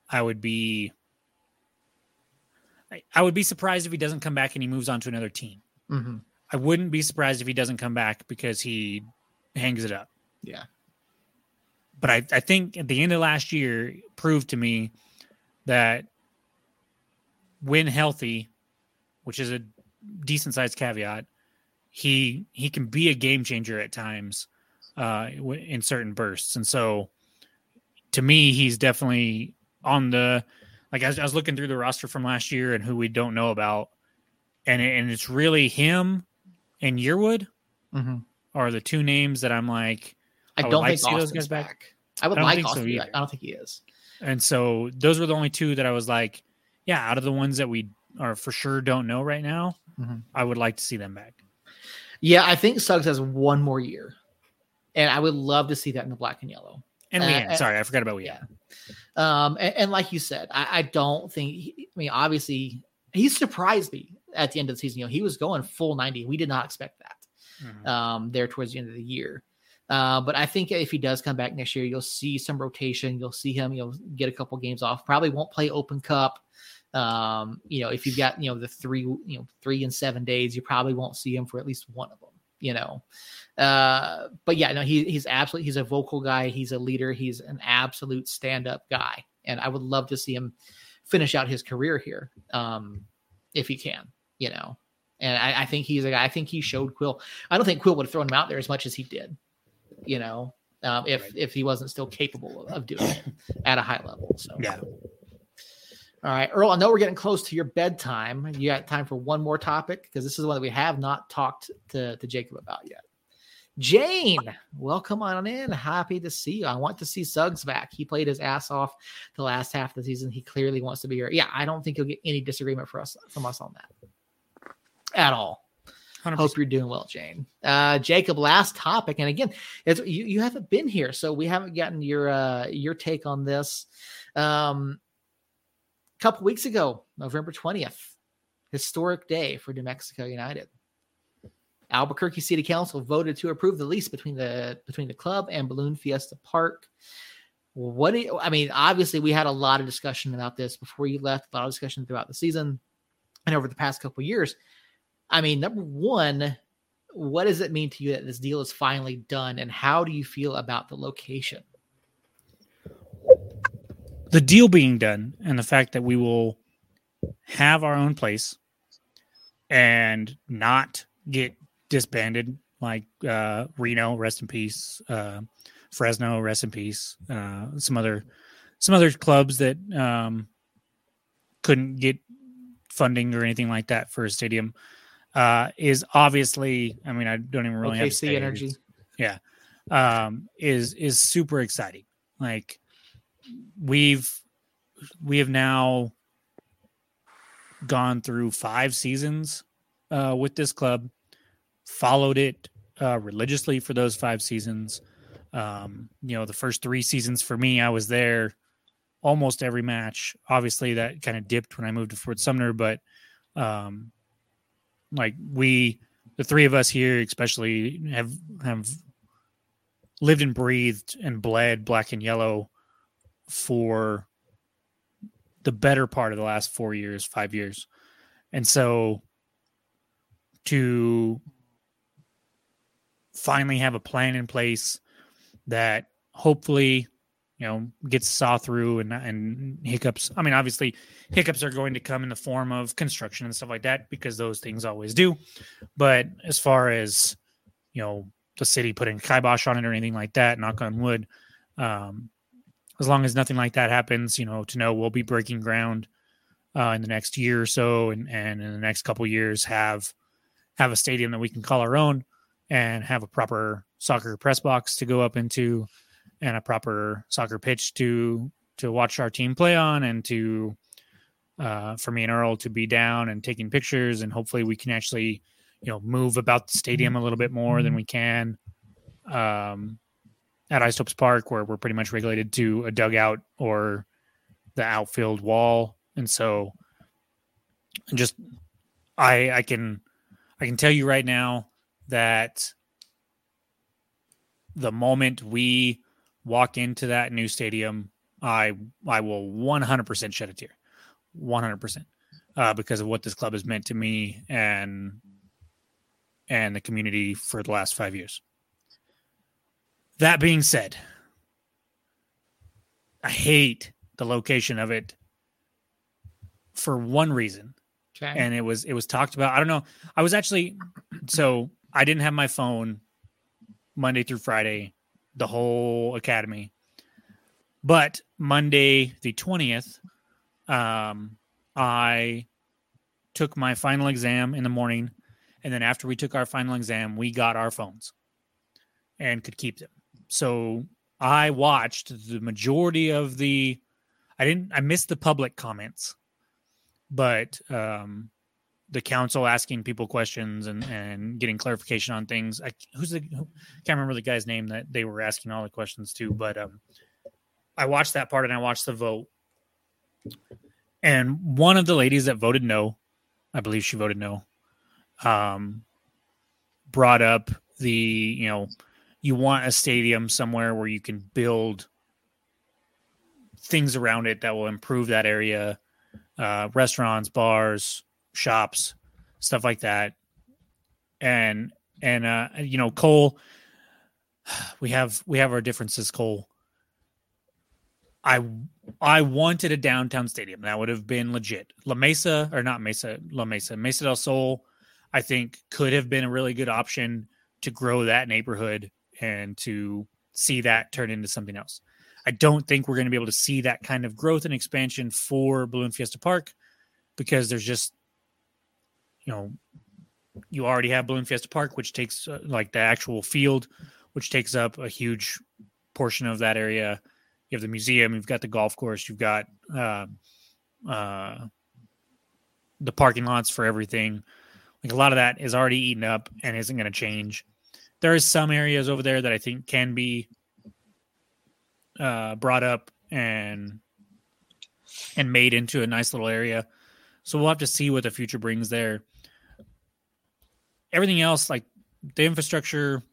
I would be I, I would be surprised if he doesn't come back and he moves on to another team. Mhm. I wouldn't be surprised if he doesn't come back because he hangs it up. Yeah. But I, I think at the end of last year proved to me that when healthy, which is a decent sized caveat, he he can be a game changer at times uh, in certain bursts. And so, to me, he's definitely on the like. I was, I was looking through the roster from last year and who we don't know about, and it, and it's really him and Yearwood Mhm. are the two names that I'm like. I I don't like think see those guys back. back. I would I don't like think so Austin. to be either. I don't think he is. And so those were the only two that I was like, yeah, out of the ones that we are for sure don't know right now, Mhm. I would like to see them back. Yeah, I think Suggs has one more year, and I would love to see that in the black and yellow. And Leanne, uh, sorry, I forgot about Leanne. yeah. Um, and, and like you said, I, I don't think. He, I mean, obviously, he surprised me at the end of the season. You know, he was going full ninety. We did not expect that. Mhm. um, there towards the end of the year. Uh, but I think if he does come back next year, you'll see some rotation. You'll see him, You'll get a couple games off. Probably won't play Open Cup. Um, you know, if you've got you know the three, you know, three and seven days, you probably won't see him for at least one of them. You know, uh, but yeah, no, he, he's absolutely he's a vocal guy. He's a leader. He's an absolute stand up guy, and I would love to see him finish out his career here, um, if he can. You know, and I, I think he's a guy. I think he showed Quill. I don't think Quill would have thrown him out there as much as he did. You know, um, if Right. if he wasn't still capable of doing it at a high level. So Yeah. All right, Earl. I know we're getting close to your bedtime. You got time for one more topic because this is one that we have not talked to to Jacob about yet. Jane, welcome on in. Happy to see you. I want to see Suggs back. He played his ass off the last half of the season. He clearly wants to be here. Yeah, I don't think you'll get any disagreement for us from us on that at all. 100. Hope you're doing well, Jane. Uh, Jacob, last topic, and again, it's, you you haven't been here, so we haven't gotten your uh, your take on this. Um, couple weeks ago, November twentieth, historic day for New Mexico United. Albuquerque City Council voted to approve the lease between the between the club and Balloon Fiesta Park. What do you, I mean? Obviously, we had a lot of discussion about this before you left. A lot of discussion throughout the season and over the past couple years. I mean, number one, what does it mean to you that this deal is finally done, and how do you feel about the location? The deal being done and the fact that we will have our own place and not get disbanded like uh, Reno, rest in peace, uh, Fresno, rest in peace, uh, some other some other clubs that um, couldn't get funding or anything like that for a stadium uh, is obviously. I mean, I don't even really have to OKC say it. Energy. um, is is super exciting. Like we've we have now gone through five seasons uh, with this club, followed it uh, religiously for those five seasons. Um, you know, the first three seasons for me, I was there almost every match. Obviously, that kind of dipped when I moved to Fort Sumner, but um, like we, the three of us here, especially, have have lived and breathed and bled black and yellow for the better part of the last four years, five years. And so to finally have a plan in place that hopefully, you know, gets saw through and and hiccups. I mean, obviously hiccups are going to come in the form of construction and stuff like that because those things always do. But as far as, you know, the city putting kibosh on it or anything like that, knock on wood. Um, as long as nothing like that happens, you know, to know we'll be breaking ground uh, in the next year or so, and and in the next couple years have have a stadium that we can call our own and have a proper soccer press box to go up into and a proper soccer pitch to to watch our team play on and to uh, for me and Earl to be down and taking pictures and hopefully we can actually you know move about the stadium a little bit more than we can um, at Isotopes Park where we're pretty much regulated to a dugout or the outfield wall and so just I I can I can tell you right now that the moment we walk into that new stadium, I I will 100% shed a tear, 100%, uh, because of what this club has meant to me and and the community for the last five years. That being said, I hate the location of it for one reason. Okay. And it was it was talked about. I don't know. I was actually so I didn't have my phone Monday through Friday, the whole academy. But Monday the 20th, um, I took my final exam in the morning. And then after we took our final exam, we got our phones and could keep them. So I watched the majority of the, I didn't, I missed the public comments, but um, the council asking people questions and, and getting clarification on things. I, who's the who, can't remember the guy's name that they were asking all the questions to, but um, I watched that part and I watched the vote. And one of the ladies that voted no, I believe she voted no, um, brought up the you know you want a stadium somewhere where you can build things around it that will improve that area, uh, restaurants, bars, shops, stuff like that. And and uh, you know, Cole, we have we have our differences, Cole. I I wanted a downtown stadium. That would have been legit. La Mesa or not Mesa, La Mesa, Mesa del Sol, I think could have been a really good option to grow that neighborhood and to see that turn into something else. I don't think we're going to be able to see that kind of growth and expansion for Balloon Fiesta Park because there's just you know, you already have Balloon Fiesta Park, which takes uh, like the actual field, which takes up a huge portion of that area. You have the museum, you've got the golf course, you've got uh, uh, the parking lots for everything. Like a lot of that is already eaten up and isn't going to change. There is some areas over there that I think can be uh, brought up and and made into a nice little area. So we'll have to see what the future brings there everything else, like the infrastructure,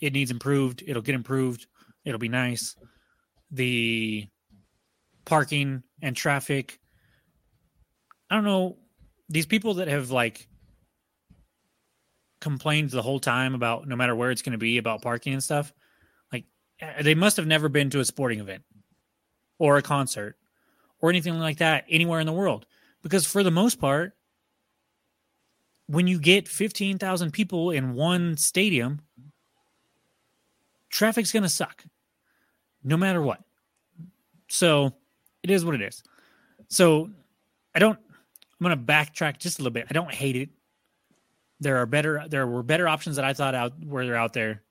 it needs improved. It'll get improved. It'll be nice. The parking and traffic. I don't know. These people that have like complained the whole time about no matter where it's going to be about parking and stuff, like eh, they must have never been to a sporting event or a concert or anything like that anywhere in the world. Because for the most part, when you get 15,000 people in one stadium, traffic's going to suck no matter what. So it is what it is. So I don't, I'm going to backtrack just a little bit. I don't hate it. There are better, there were better options that I thought out where they're out there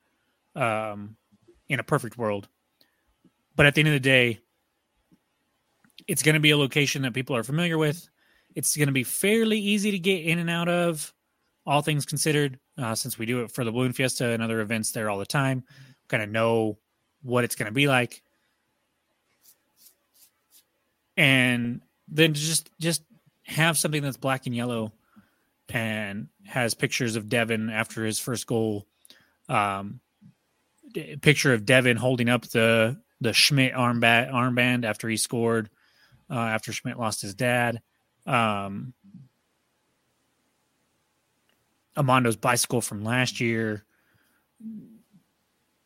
um, in a perfect world. But at the end of the day, it's going to be a location that people are familiar with. It's going to be fairly easy to get in and out of, all things considered, uh, since we do it for the Balloon Fiesta and other events there all the time. Kind of know what it's going to be like, and then just just have something that's black and yellow, and has pictures of Devon after his first goal. Um, picture of Devon holding up the the Schmidt armband armband after he scored, uh, after Schmidt lost his dad. Um, bicycle from last year.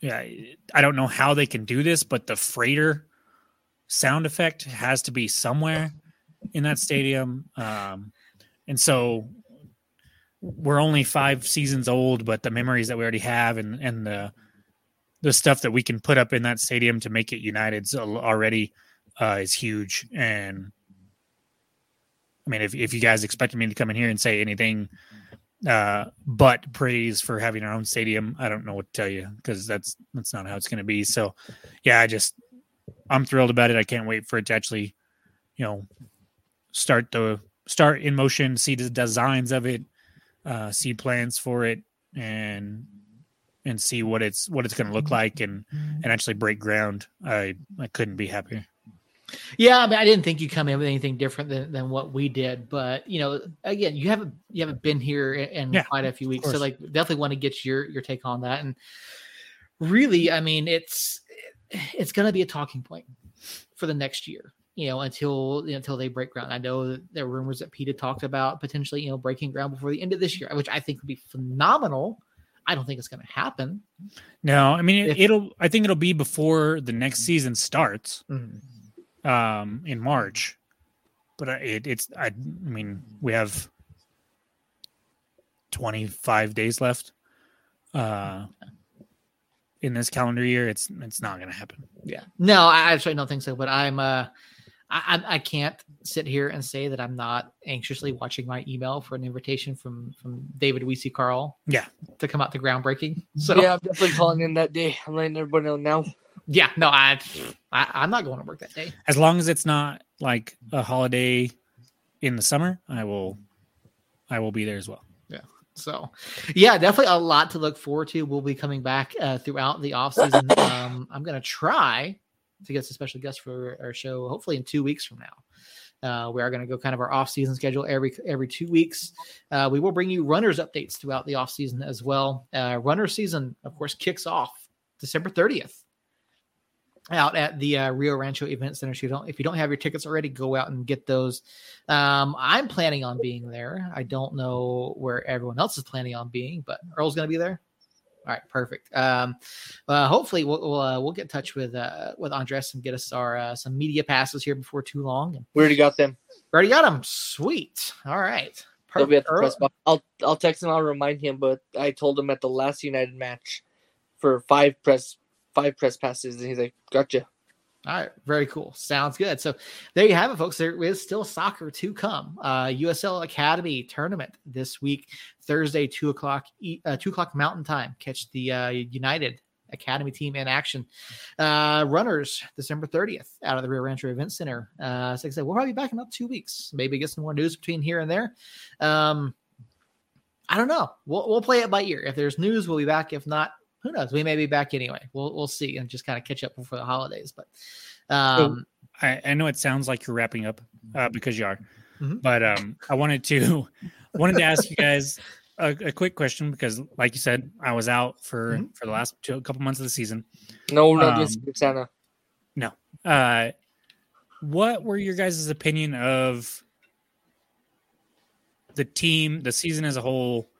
Yeah, I don't know how they can do this, but the freighter sound effect has to be somewhere in that stadium. Um, and so we're only five seasons old, but the memories that we already have and, and the the stuff that we can put up in that stadium to make it United's already uh, is huge. And I mean, if if you guys expected me to come in here and say anything uh, but praise for having our own stadium. I don't know what to tell you because that's that's not how it's going to be. So, yeah, I just I'm thrilled about it. I can't wait for it to actually, you know, start the start in motion, see the designs of it, uh, see plans for it, and and see what it's what it's going to look like, and and actually break ground. I I couldn't be happier. Yeah, I mean, I didn't think you'd come in with anything different than, than what we did, but you know, again, you haven't you haven't been here in, Yeah, quite a few weeks, so like definitely want to get your your take on that. And really, I mean, it's it's going to be a talking point for the next year, you know, until you know, until they break ground. I know that there are rumors that Peter talked about potentially, you know, breaking ground before the end of this year, which I think would be phenomenal. I don't think it's going to happen. No, I mean If- it'll. I think it'll be before the next season starts. Mhm. um in March. But I- it, it's I, I mean we have 25 days left uh in this calendar year it's it's not going to happen. Yeah. No, I actually don't think so. But I'm uh I, I I can't sit here and say that I'm not anxiously watching my email for an invitation from from David Weesey Carl. Yeah. To come out to groundbreaking. So yeah, yeah, I'm definitely calling in that day. I'm letting everybody know now. Yeah, no, I, I I'm not going to work that day. As long as it's not like a holiday in the summer, I will I will be there as well. Yeah. So, yeah, definitely a lot to look forward to. We'll be coming back uh, throughout the off season. um, I'm going to try to get us a special guest for our show, hopefully in two weeks from now. Uh, we are going to go kind of our off season schedule every every two weeks. Uh, we will bring you runners updates throughout the off season as well. Uh, runner season, of course, kicks off December 30th out at the uh, Rio Rancho Event Center. So you don't, if you don't have your tickets already, go out and get those. Um, I'm planning on being there. I don't know where everyone else is planning on being, but Earl's going to be there. All right, perfect. Um, uh, hopefully we'll we'll, uh, we'll get in touch with uh, with Andres and get us our uh, some media passes here before too long. We already got them. we already got them. Sweet. All right. They'll be at the press box. I'll I'll text him. I'll remind him. But I told him at the last United match for five press five press passes, and he's like, "Gotcha." All right, very cool. Sounds good. So there you have it, folks. There is still soccer to come. Uh, USL Academy tournament this week, Thursday, two o'clock, uh, two o'clock Mountain Time. Catch the uh, United Academy team in action. Uh, runners December thirtieth out of the Rio Rancho Event Center. Uh, so like I said, we'll probably be back in about two weeks. Maybe get some more news between here and there. Um, I don't know. We'll we'll play it by ear. If there's news, we'll be back. If not, who knows? We may be back anyway. We'll we'll see and just kind of catch up before the holidays. But um, I, I know it sounds like you're wrapping up uh, because you are, Mhm. but um, I wanted to wanted to ask you guys a, a quick question because, like you said, I was out for Mhm. for the last two, couple months of the season. No, no, Um, this Santa. Uh, what were your guys' opinion of the team, the season as a whole,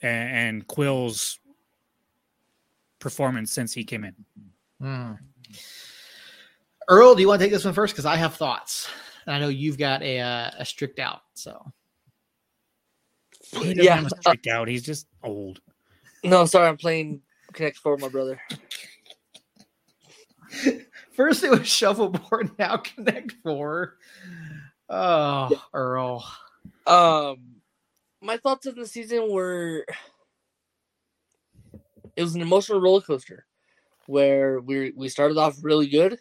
and, and Quill's performance since he came in? Hmm. Earl, do you want to take this one first? Because I have thoughts. And I know you've got a uh, a strict out. So He Yeah, have a strike out. He's just old. No, sorry, I'm playing Connect Four, with my brother. first it was shuffleboard, now Connect Four. Oh, Earl. Um, my thoughts on the season were it was an emotional roller coaster where we we started off really good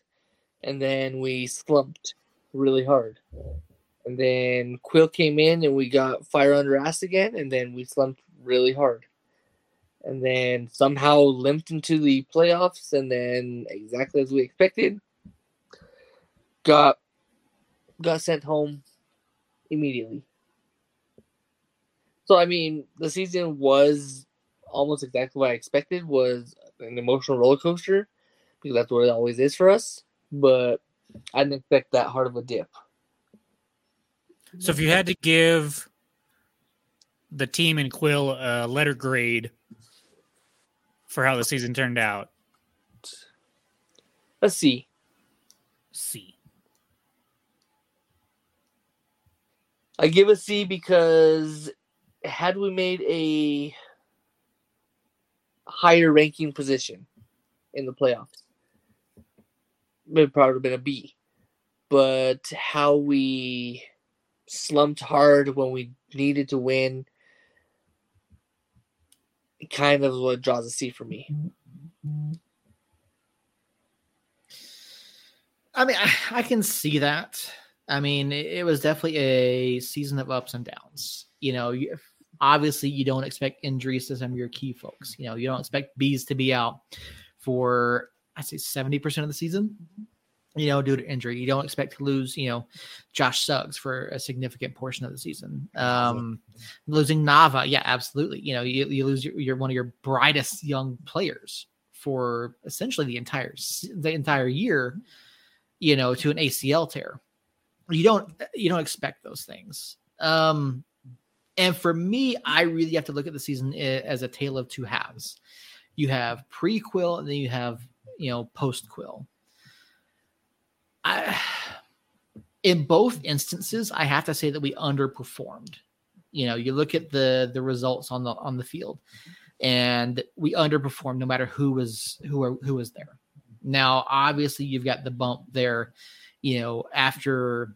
and then we slumped really hard. And then Quill came in and we got fire under ass again and then we slumped really hard. And then somehow limped into the playoffs and then exactly as we expected got got sent home immediately. So I mean, the season was almost exactly what I expected. Was an emotional roller coaster because that's what it always is for us. But I didn't expect that hard of a dip. So if you had to give the team and Quill a letter grade for how the season turned out, Let's see. C. I give a C because had we made a higher ranking position in the playoffs, it probably been a B. But how we slumped hard when we needed to win, kind of what draws a C for me. I mean, I, I can see that. I mean, it, was definitely a season of ups and downs. You know, obviously you don't expect injuries to some of your key folks. You know, you don't expect bees to be out for I say seventy percent of the season. You know, due to injury, you don't expect to lose. You know, Josh Suggs for a significant portion of the season. Um, losing Nava, yeah, absolutely. You know, you, you lose your, your one of your brightest young players for essentially the entire the entire year. You know, to an ACL tear. You don't you don't expect those things. Um, and for me, I really have to look at the season as a tale of two halves. You have pre-quill and then you have, you know, post-quill. I in both instances, I have to say that we underperformed. You know, you look at the the results on the on the field, and we underperformed no matter who was who who was there. Now, obviously, you've got the bump there. You know, after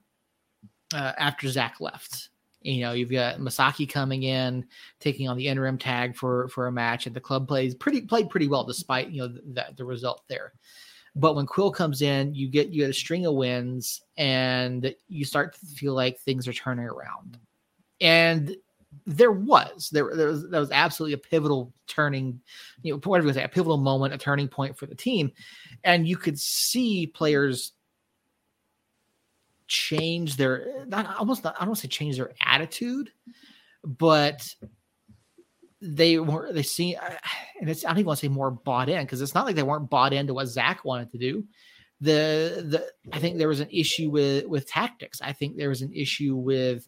uh, after Zach left, you know, you've got Masaki coming in, taking on the interim tag for for a match, and the club plays pretty played pretty well despite you know the, the result there. But when Quill comes in, you get you get a string of wins, and you start to feel like things are turning around. And there was there there was that was absolutely a pivotal turning, you know, whatever you say, a pivotal moment, a turning point for the team, and you could see players change their not almost not, I don't say change their attitude, but they were they see and it's I don't even want to say more bought in because it's not like they weren't bought into what Zach wanted to do. The the I think there was an issue with with tactics. I think there was an issue with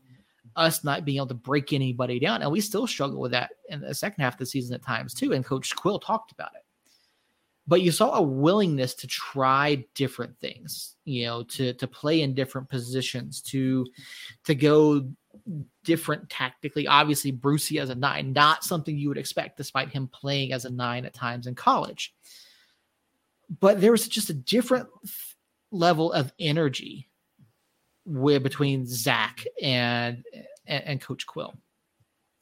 us not being able to break anybody down, and we still struggle with that in the second half of the season at times too. And Coach Quill talked about it but you saw a willingness to try different things you know to to play in different positions to to go different tactically. Obviously brucey as a nine not something you would expect despite him playing as a nine at times in college. But there was just a different level of energy with between zach and and, and coach quill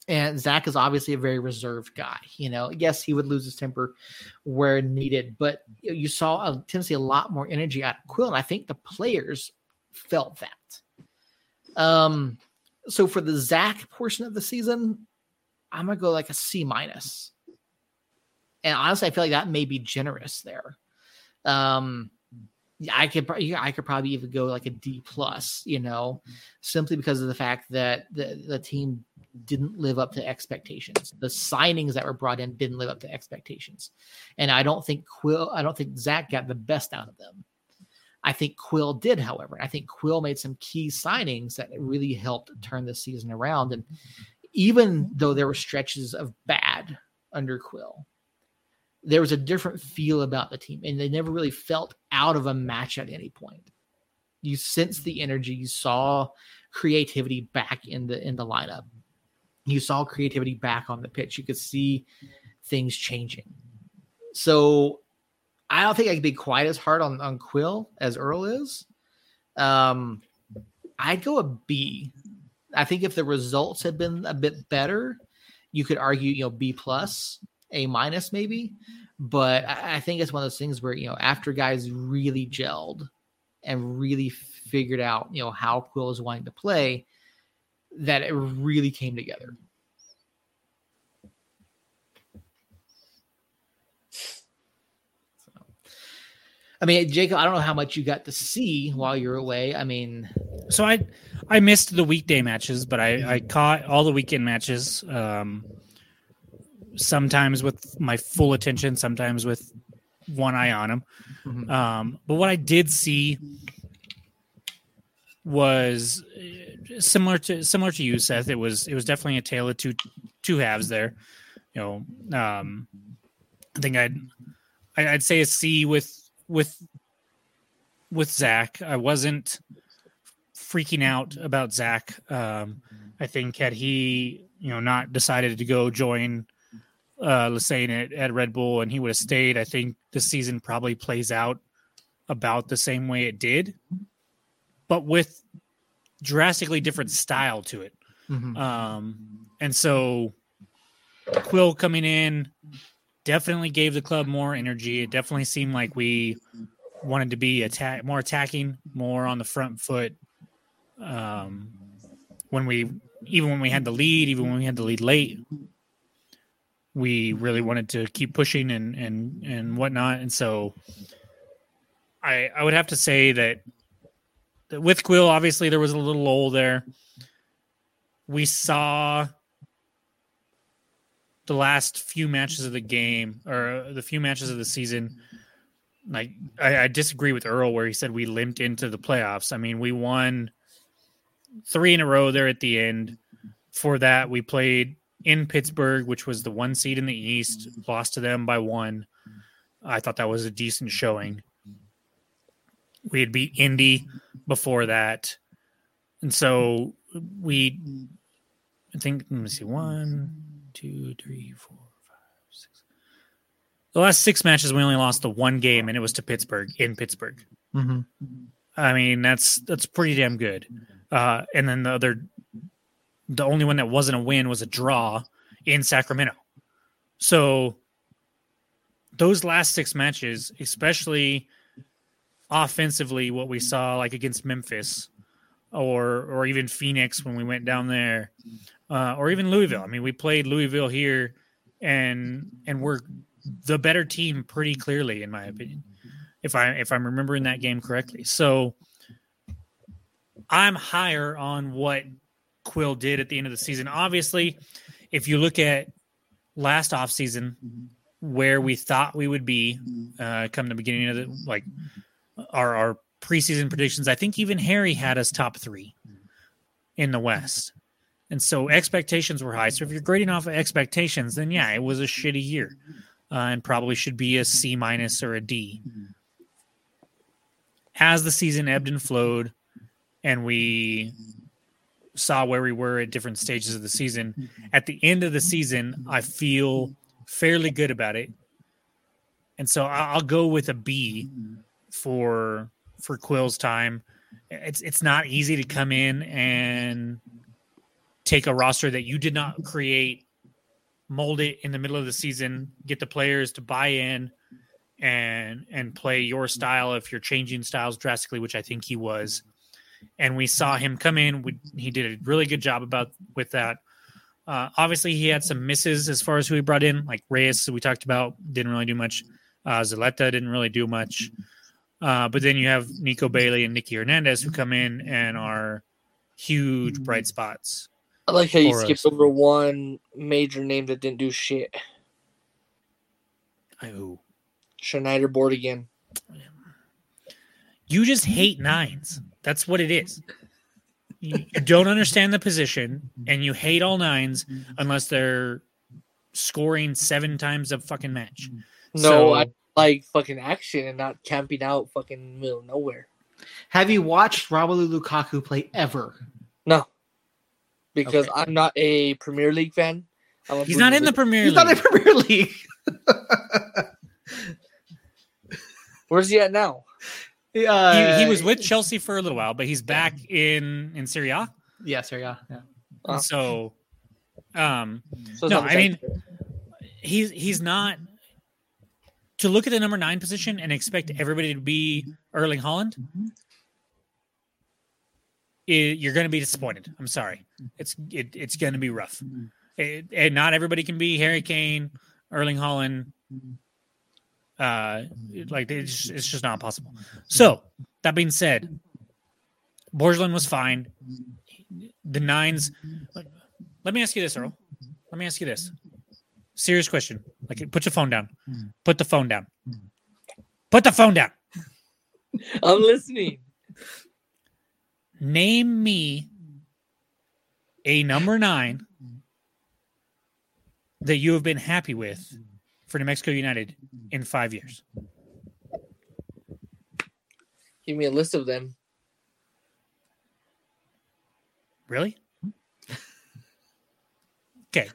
and Zach is obviously a very reserved guy. You know, yes, he would lose his temper where needed, but you saw a tend to see a lot more energy out of Quill, and I think the players felt that. Um, so for the Zach portion of the season, I'm gonna go like a C minus. And honestly, I feel like that may be generous there. Um, I could I could probably even go like a D plus, you know, mm. simply because of the fact that the the team didn't live up to expectations. The signings that were brought in didn't live up to expectations, and I don't think Quill I don't think Zach got the best out of them. I think Quill did, however. I think Quill made some key signings that really helped turn the season around. And mm-hmm. even mm-hmm. though there were stretches of bad under Quill, there was a different feel about the team, and they never really felt out of a match at any point. You sensed the energy, you saw creativity back in the in the lineup. You saw creativity back on the pitch. You could see things changing. So I don't think I could be quite as hard on, on Quill as Earl is. Um, I'd go a B. I think if the results had been a bit better, you could argue, you know, B plus. A minus maybe, but I, I think it's one of those things where you know after guys really gelled and really figured out you know how Quill is wanting to play, that it really came together. I mean, Jacob, I don't know how much you got to see while you're away. I mean, so I I missed the weekday matches, but I I caught all the weekend matches. Um, sometimes with my full attention, sometimes with one eye on him. Mm-hmm. Um, but what I did see was uh, similar to similar to you, Seth. It was it was definitely a tale of two two halves there. You know, um, I think I'd I'd say a C with with with Zach. I wasn't freaking out about Zach. Um, I think had he you know not decided to go join uh, Lesane at, at Red Bull and he would have stayed, I think the season probably plays out about the same way it did, but with drastically different style to it. Mm-hmm. Um, and so Quill coming in definitely gave the club more energy. It definitely seemed like we wanted to be attack more attacking, more on the front foot. Um, when we even when we had the lead, even when we had the lead late, we really wanted to keep pushing and and and whatnot. And so, I I would have to say that, that with Quill, obviously there was a little lull there. We saw the last few matches of the game or the few matches of the season. Like I, I disagree with Earl where he said we limped into the playoffs. I mean, we won three in a row there at the end. For that, we played in Pittsburgh, which was the one seed in the East, lost to them by one. I thought that was a decent showing. We had beat Indy before that. And so we, I think, let me see, one, two, three, four, five, six. The last six matches, we only lost the one game, and it was to Pittsburgh in Pittsburgh. Mm-hmm. I mean, that's that's pretty damn good. Uh, and then the other, the only one that wasn't a win was a draw in Sacramento. So those last six matches, especially offensively, what we saw like against Memphis or or even Phoenix when we went down there, uh, or even Louisville. I mean, we played Louisville here, and and we're the better team pretty clearly, in my opinion, if I if I'm remembering that game correctly. So I'm higher on what Quill did at the end of the season. Obviously, if you look at last off season where we thought we would be uh, come the beginning of the like our our preseason predictions, I think even Harry had us top three in the West. And so expectations were high. So if you're grading off of expectations, then yeah, it was a shitty year, uh, and probably should be a C minus or a D. As the season ebbed and flowed, and we saw where we were at different stages of the season, mm-hmm. at the end of the mm-hmm. season, mm-hmm. I feel fairly good about it, and so I'll go with a B for for Quill's time. It's it's not easy to come in and take a roster that you did not create, mold it in the middle of the season, get the players to buy in and and play your style if you're changing styles drastically, which I think he was. And we saw him come in. We, he did a really good job about with that. Uh, obviously, he had some misses as far as who he brought in, like Reyes, we talked about, didn't really do much. Uh, Zaletta didn't really do much. Uh, but then you have Nico Bailey and Nicky Hernandez who come in and are huge bright spots. I like how you for skipped us. over one major name that didn't do shit. Oh. Schneider board again. You just hate nines. That's what it is. You you don't understand the position and you hate all nines unless they're scoring seven times a fucking match. No, So- I like fucking action and not camping out fucking in middle of nowhere. Have you watched Romelu Lukaku play ever? No. Because Okay. I'm not a Premier League fan. I'm a He's not in the Premier He's League. not in Premier League. Where's he at now? Uh, he, he was with Chelsea for a little while, but he's back in in Serie A. Yeah, sir. Yeah, yeah. Oh. So, um, So No, I mean- he's he's not to look at the number nine position and expect everybody to be Erling Haaland. i- you're going to be disappointed. I'm sorry. It's it, it's going to be rough. It- and not everybody can be Harry Kane, Erling Haaland. Uh, like it's just, it's just not possible. So that being said, Borgelin was fine. The nines. Let me ask you this, Earl. Let me ask you this. Serious question. Like, put your phone down. Put the phone down. Put the phone down. I'm listening. Name me a number nine that you have been happy with for New Mexico United in five years. Give me a list of them. Really? Okay.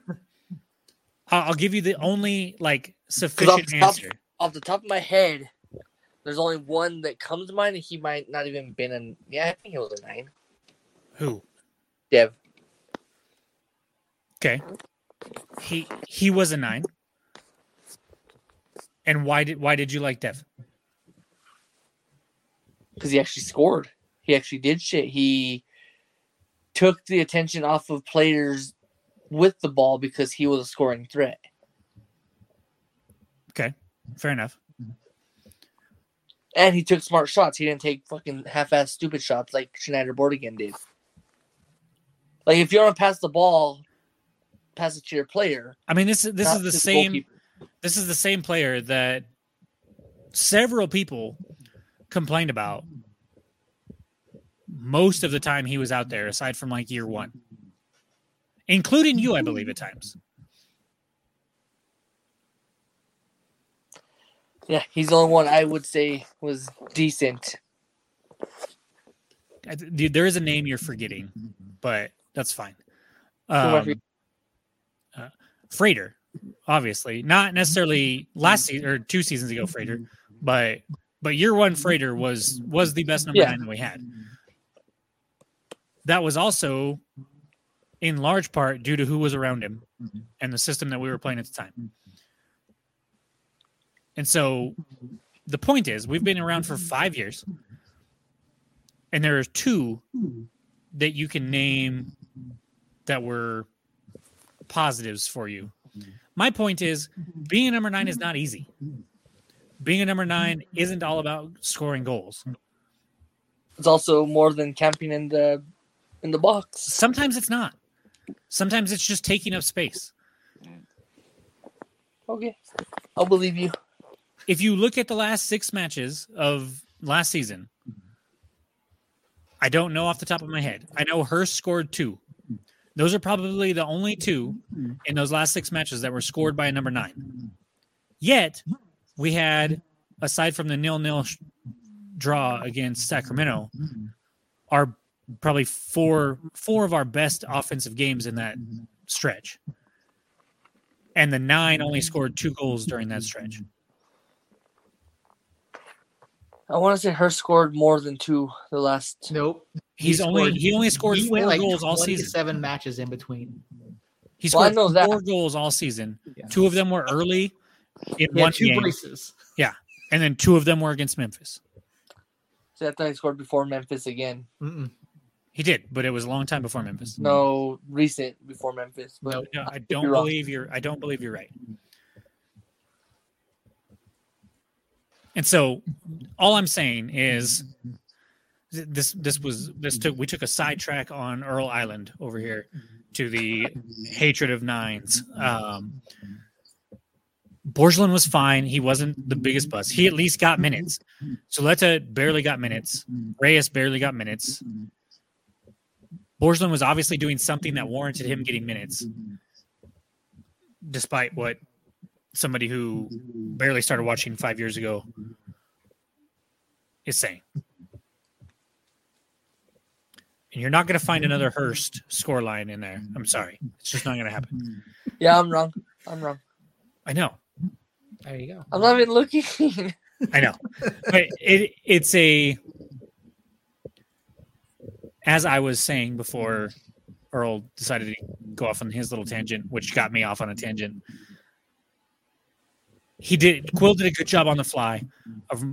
I'll, give you the only like sufficient the top- answer. Off the top of my head, there's only one that comes to mind, and he might not even been in. Yeah, I think he was a nine. Who? Dev. Okay. He he was a nine. And why did why did you like Dev? because he actually scored. He actually did shit. He took the attention off of players with the ball because he was a scoring threat. Okay, fair enough. And he took smart shots. He didn't take fucking half-ass stupid shots like Schneider Bordigan did. Like if you to pass the ball, pass it to your player. I mean, this is this is the same. This is the same player that several people complained about most of the time he was out there, aside from like year one, including you, I believe, at times. Yeah, he's the only one I would say was decent. Dude, There is a name you're forgetting, but that's fine. Um, uh, Freighter, obviously, not necessarily mm-hmm. last season or two seasons ago, mm-hmm. Freighter, but but year one Freighter was was the best number Yeah. nine that we had. That was also in large part due to who was around him mm-hmm. and the system that we were playing at the time. And so the point is, we've been around for five years, and there are two that you can name that were positives for you. My point is, mm-hmm. being a number nine is mm-hmm. not easy. Being a number nine mm-hmm. isn't all about scoring goals. It's also more than camping in the in the box. Sometimes it's not. Sometimes it's just taking up space. Oh, okay, I'll believe you. If you look at the last six matches of last season, I don't know off the top of my head. I know Hurst scored two. Those are probably the only two mm-hmm. in those last six matches that were scored by a number nine. Yet, we had, aside from the nil nil sh- draw against Sacramento, mm-hmm. our probably four four of our best offensive games in that mm-hmm. stretch. And the nine only scored two goals during that stretch. I want to say her scored more than two the last. Nope. He's He only scored- he only scored he four like goals all season. Seven matches in between. He Well, I scored that. four goals all season. Yeah. Two of them were early in He one two game, braces. and then two of them were against Memphis. So I thought he scored before Memphis again. Mm-mm. He did, but it was a long time before Memphis. No, recent before Memphis. But Nope. No, I don't be wrong. believe you're. I don't believe you're right. And so, all I'm saying is, this this was this took we took a sidetrack on Earl Island over here to the hatred of nines. Um, Borgelin was fine. He wasn't the biggest bust. He at least got minutes. Soleta barely got minutes. Reyes barely got minutes. Borgelin was obviously doing something that warranted him getting minutes, despite what somebody who barely started watching five years ago is saying. And you're not going to find another Hurst scoreline in there. I'm sorry. It's just not going to happen. yeah, I'm wrong. I'm wrong. I know. There you go. I love it looking. I know. But it it's a as I was saying before Earl decided to go off on his little tangent, which got me off on a tangent. He did Quill did a good job on the fly of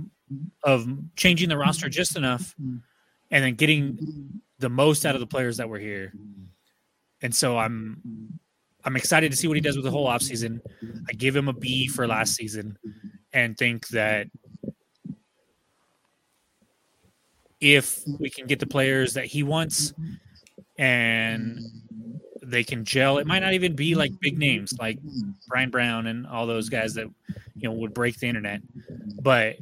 of changing the roster just enough and then getting the most out of the players that were here. And so I'm I'm excited to see what he does with the whole offseason. I give him a B for last season and think that if we can get the players that he wants and they can gel, it might not even be like big names like Brian Brown and all those guys that you know would break the internet, but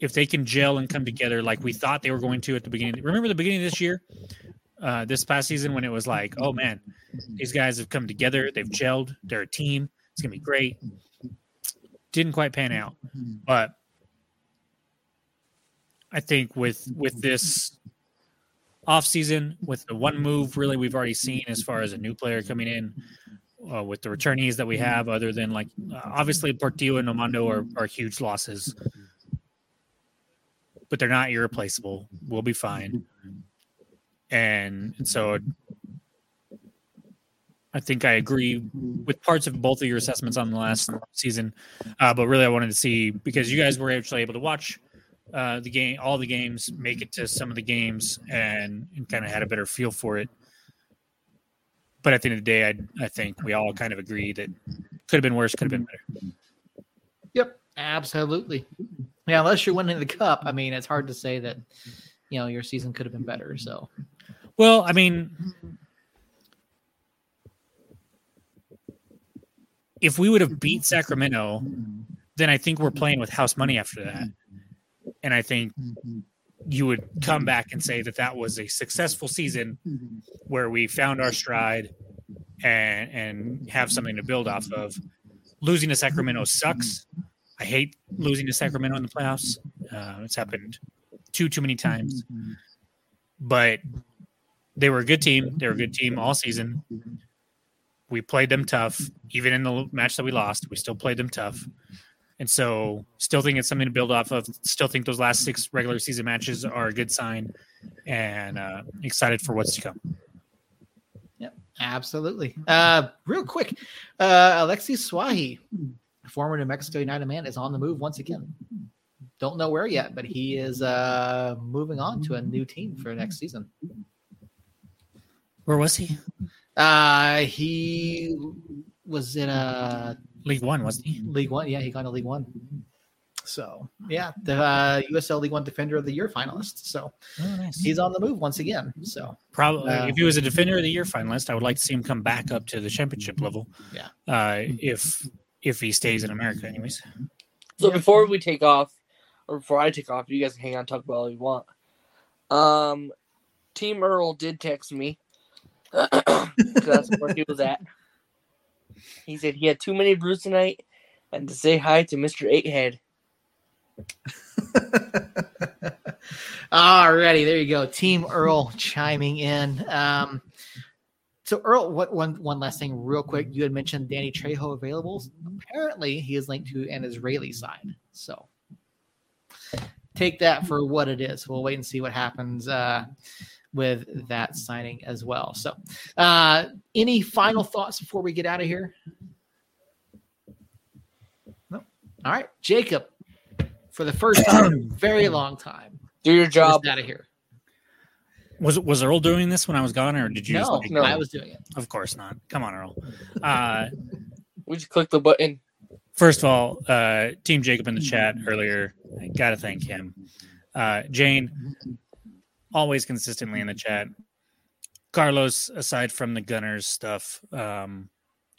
if they can gel and come together like we thought they were going to at the beginning. Remember the beginning of this year, uh, this past season when it was like, oh man, these guys have come together, they've gelled, they're a team, it's gonna be great. Didn't quite pan out, but I think with with this off season, with the one move really we've already seen as far as a new player coming in, uh, with the returnees that we have, other than like uh, obviously Portillo and Amando are, are huge losses, but they're not irreplaceable. We'll be fine. And, and so I think I agree with parts of both of your assessments on the last season, uh, but really I wanted to see because you guys were actually able to watch uh, the game, all the games, make it to some of the games, and, and kind of had a better feel for it. But at the end of the day, I I think we all kind of agree that could have been worse, could have been better. Yep, absolutely. Yeah, unless you're winning the cup, I mean, it's hard to say that you know your season could have been better. So, Well, I mean, if we would have beat Sacramento, then I think we're playing with house money after that. And I think mm-hmm. you would come mm-hmm. back and say that that was a successful season mm-hmm. where we found our stride and and have something to build off of. Losing to Sacramento sucks. I hate losing to Sacramento in the playoffs. Uh, it's happened too too many times. But they were a good team. They were a good team all season. We played them tough, even in the match that we lost. We still played them tough, and so still think it's something to build off of. Still think those last six regular season matches are a good sign, and uh, excited for what's to come. Yep, absolutely. Uh, real quick, uh, Alexis Souahy, former New Mexico United man, is on the move once again. Don't know where yet, but he is uh, moving on to a new team for next season. Where was he? Uh, he was in a League One, wasn't he? League One. Yeah, he got to League One. So yeah, the uh, USL League One Defender of the Year finalist. So Oh, nice. he's on the move once again. So Probably, Uh, if he was a Defender of the Year finalist, I would like to see him come back up to the championship level. Yeah. Uh, if if he stays in America, anyways. So Yeah. before we take off, or before I take off, you guys can hang on talk about all you want. Um, Team Earl did text me. 'cause that's where he was at. He said he had too many brews tonight, and to say hi to Mister Eight Head. Alrighty, there you go. Team Earl chiming in. Um, so Earl, what one one last thing, real quick. You had mentioned Danny Trejo available. Apparently, he is linked to an Israeli side. So take that for what it is. We'll wait and see what happens uh, with that signing as well. So, uh, any final thoughts before we get out of here? No. All right, Jacob. For the first time very long time, Do your job job. out of here. Was was Earl doing this when I was gone, or did you? just No, like- no. I was doing it. Of course not. Come on, Earl. Uh, We just click the button. first of all, uh, Team Jacob in the chat earlier. I gotta thank him. Uh, Jane, always consistently in the chat. Carlos, aside from the Gunners stuff, um,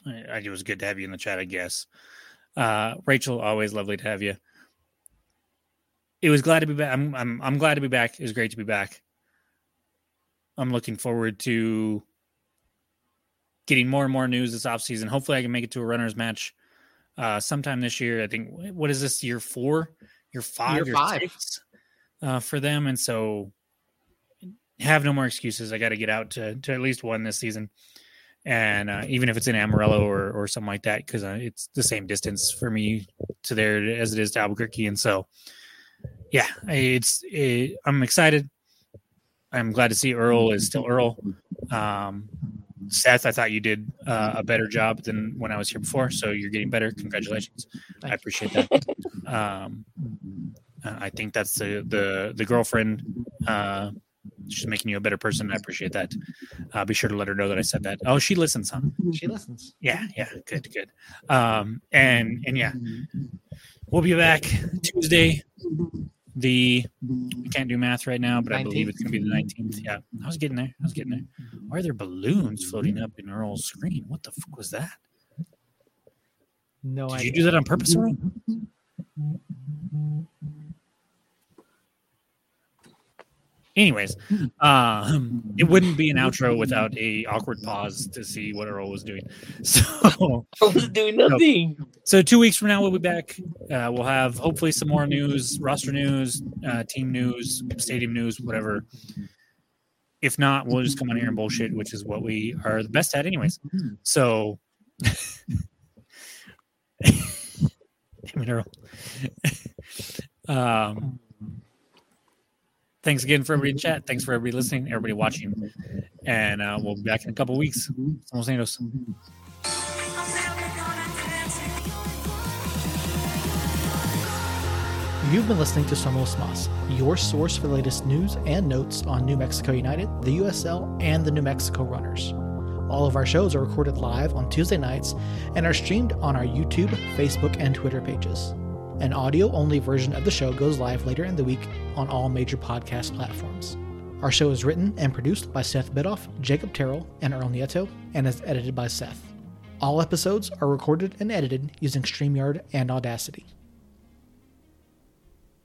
I, it was good to have you in the chat. I guess. Uh, Rachel, always lovely to have you. It was glad to be back. I'm, I'm I'm glad to be back. It was great to be back. I'm looking forward to getting more and more news this offseason. Hopefully, I can make it to a runners match uh, sometime this year. I think what is this year four, year five, Year year five. six uh, for them, and so have no more excuses. I got to get out to to at least one this season, and uh, even if it's in Amarillo or or something like that, because uh, it's the same distance for me to there as it is to Albuquerque, and so yeah, it's it, I'm excited. I'm glad to see Earl is still Earl. Um, Seth, I thought you did uh, a better job than when I was here before, so you're getting better. Congratulations! I appreciate that. Um, uh, I think that's the the the girlfriend. Uh, she's making you a better person. I appreciate that. Uh, be sure to let her know that I said that. Oh, she listens, huh? She listens. Yeah, yeah, good, good. Um, and and yeah, we'll be back Tuesday. The we can't do math right now, but I believe it's gonna be the nineteenth. Yeah, I was getting there. I was getting there. Why are there balloons floating up in Earl's screen? What the fuck was that? No Did idea. you do that on purpose, Earl? Anyways, um, it wouldn't be an outro without a awkward pause to see what Earl was doing. So, I was doing nothing. so two weeks from now we'll be back. Uh, we'll have hopefully some more news, roster news, uh, team news, stadium news, whatever. If not, we'll just come on here and bullshit, which is what we are the best at, anyways. So, damn it, Earl. um, thanks again for everybody in chat. Thanks for everybody listening, everybody watching, And uh, we'll be back in a couple weeks. Somos Nanos. You've been listening to Somos Mas, your source for the latest news and notes on New Mexico United, the USL, and the New Mexico Runners. All of our shows are recorded live on Tuesday nights and are streamed on our YouTube, Facebook, and Twitter pages. An audio only version of the show goes live later in the week on all major podcast platforms. Our show is written and produced by Seth Bidoff, Jacob Terrell, and Earl Nieto, and is edited by Seth. All episodes are recorded and edited using StreamYard and Audacity.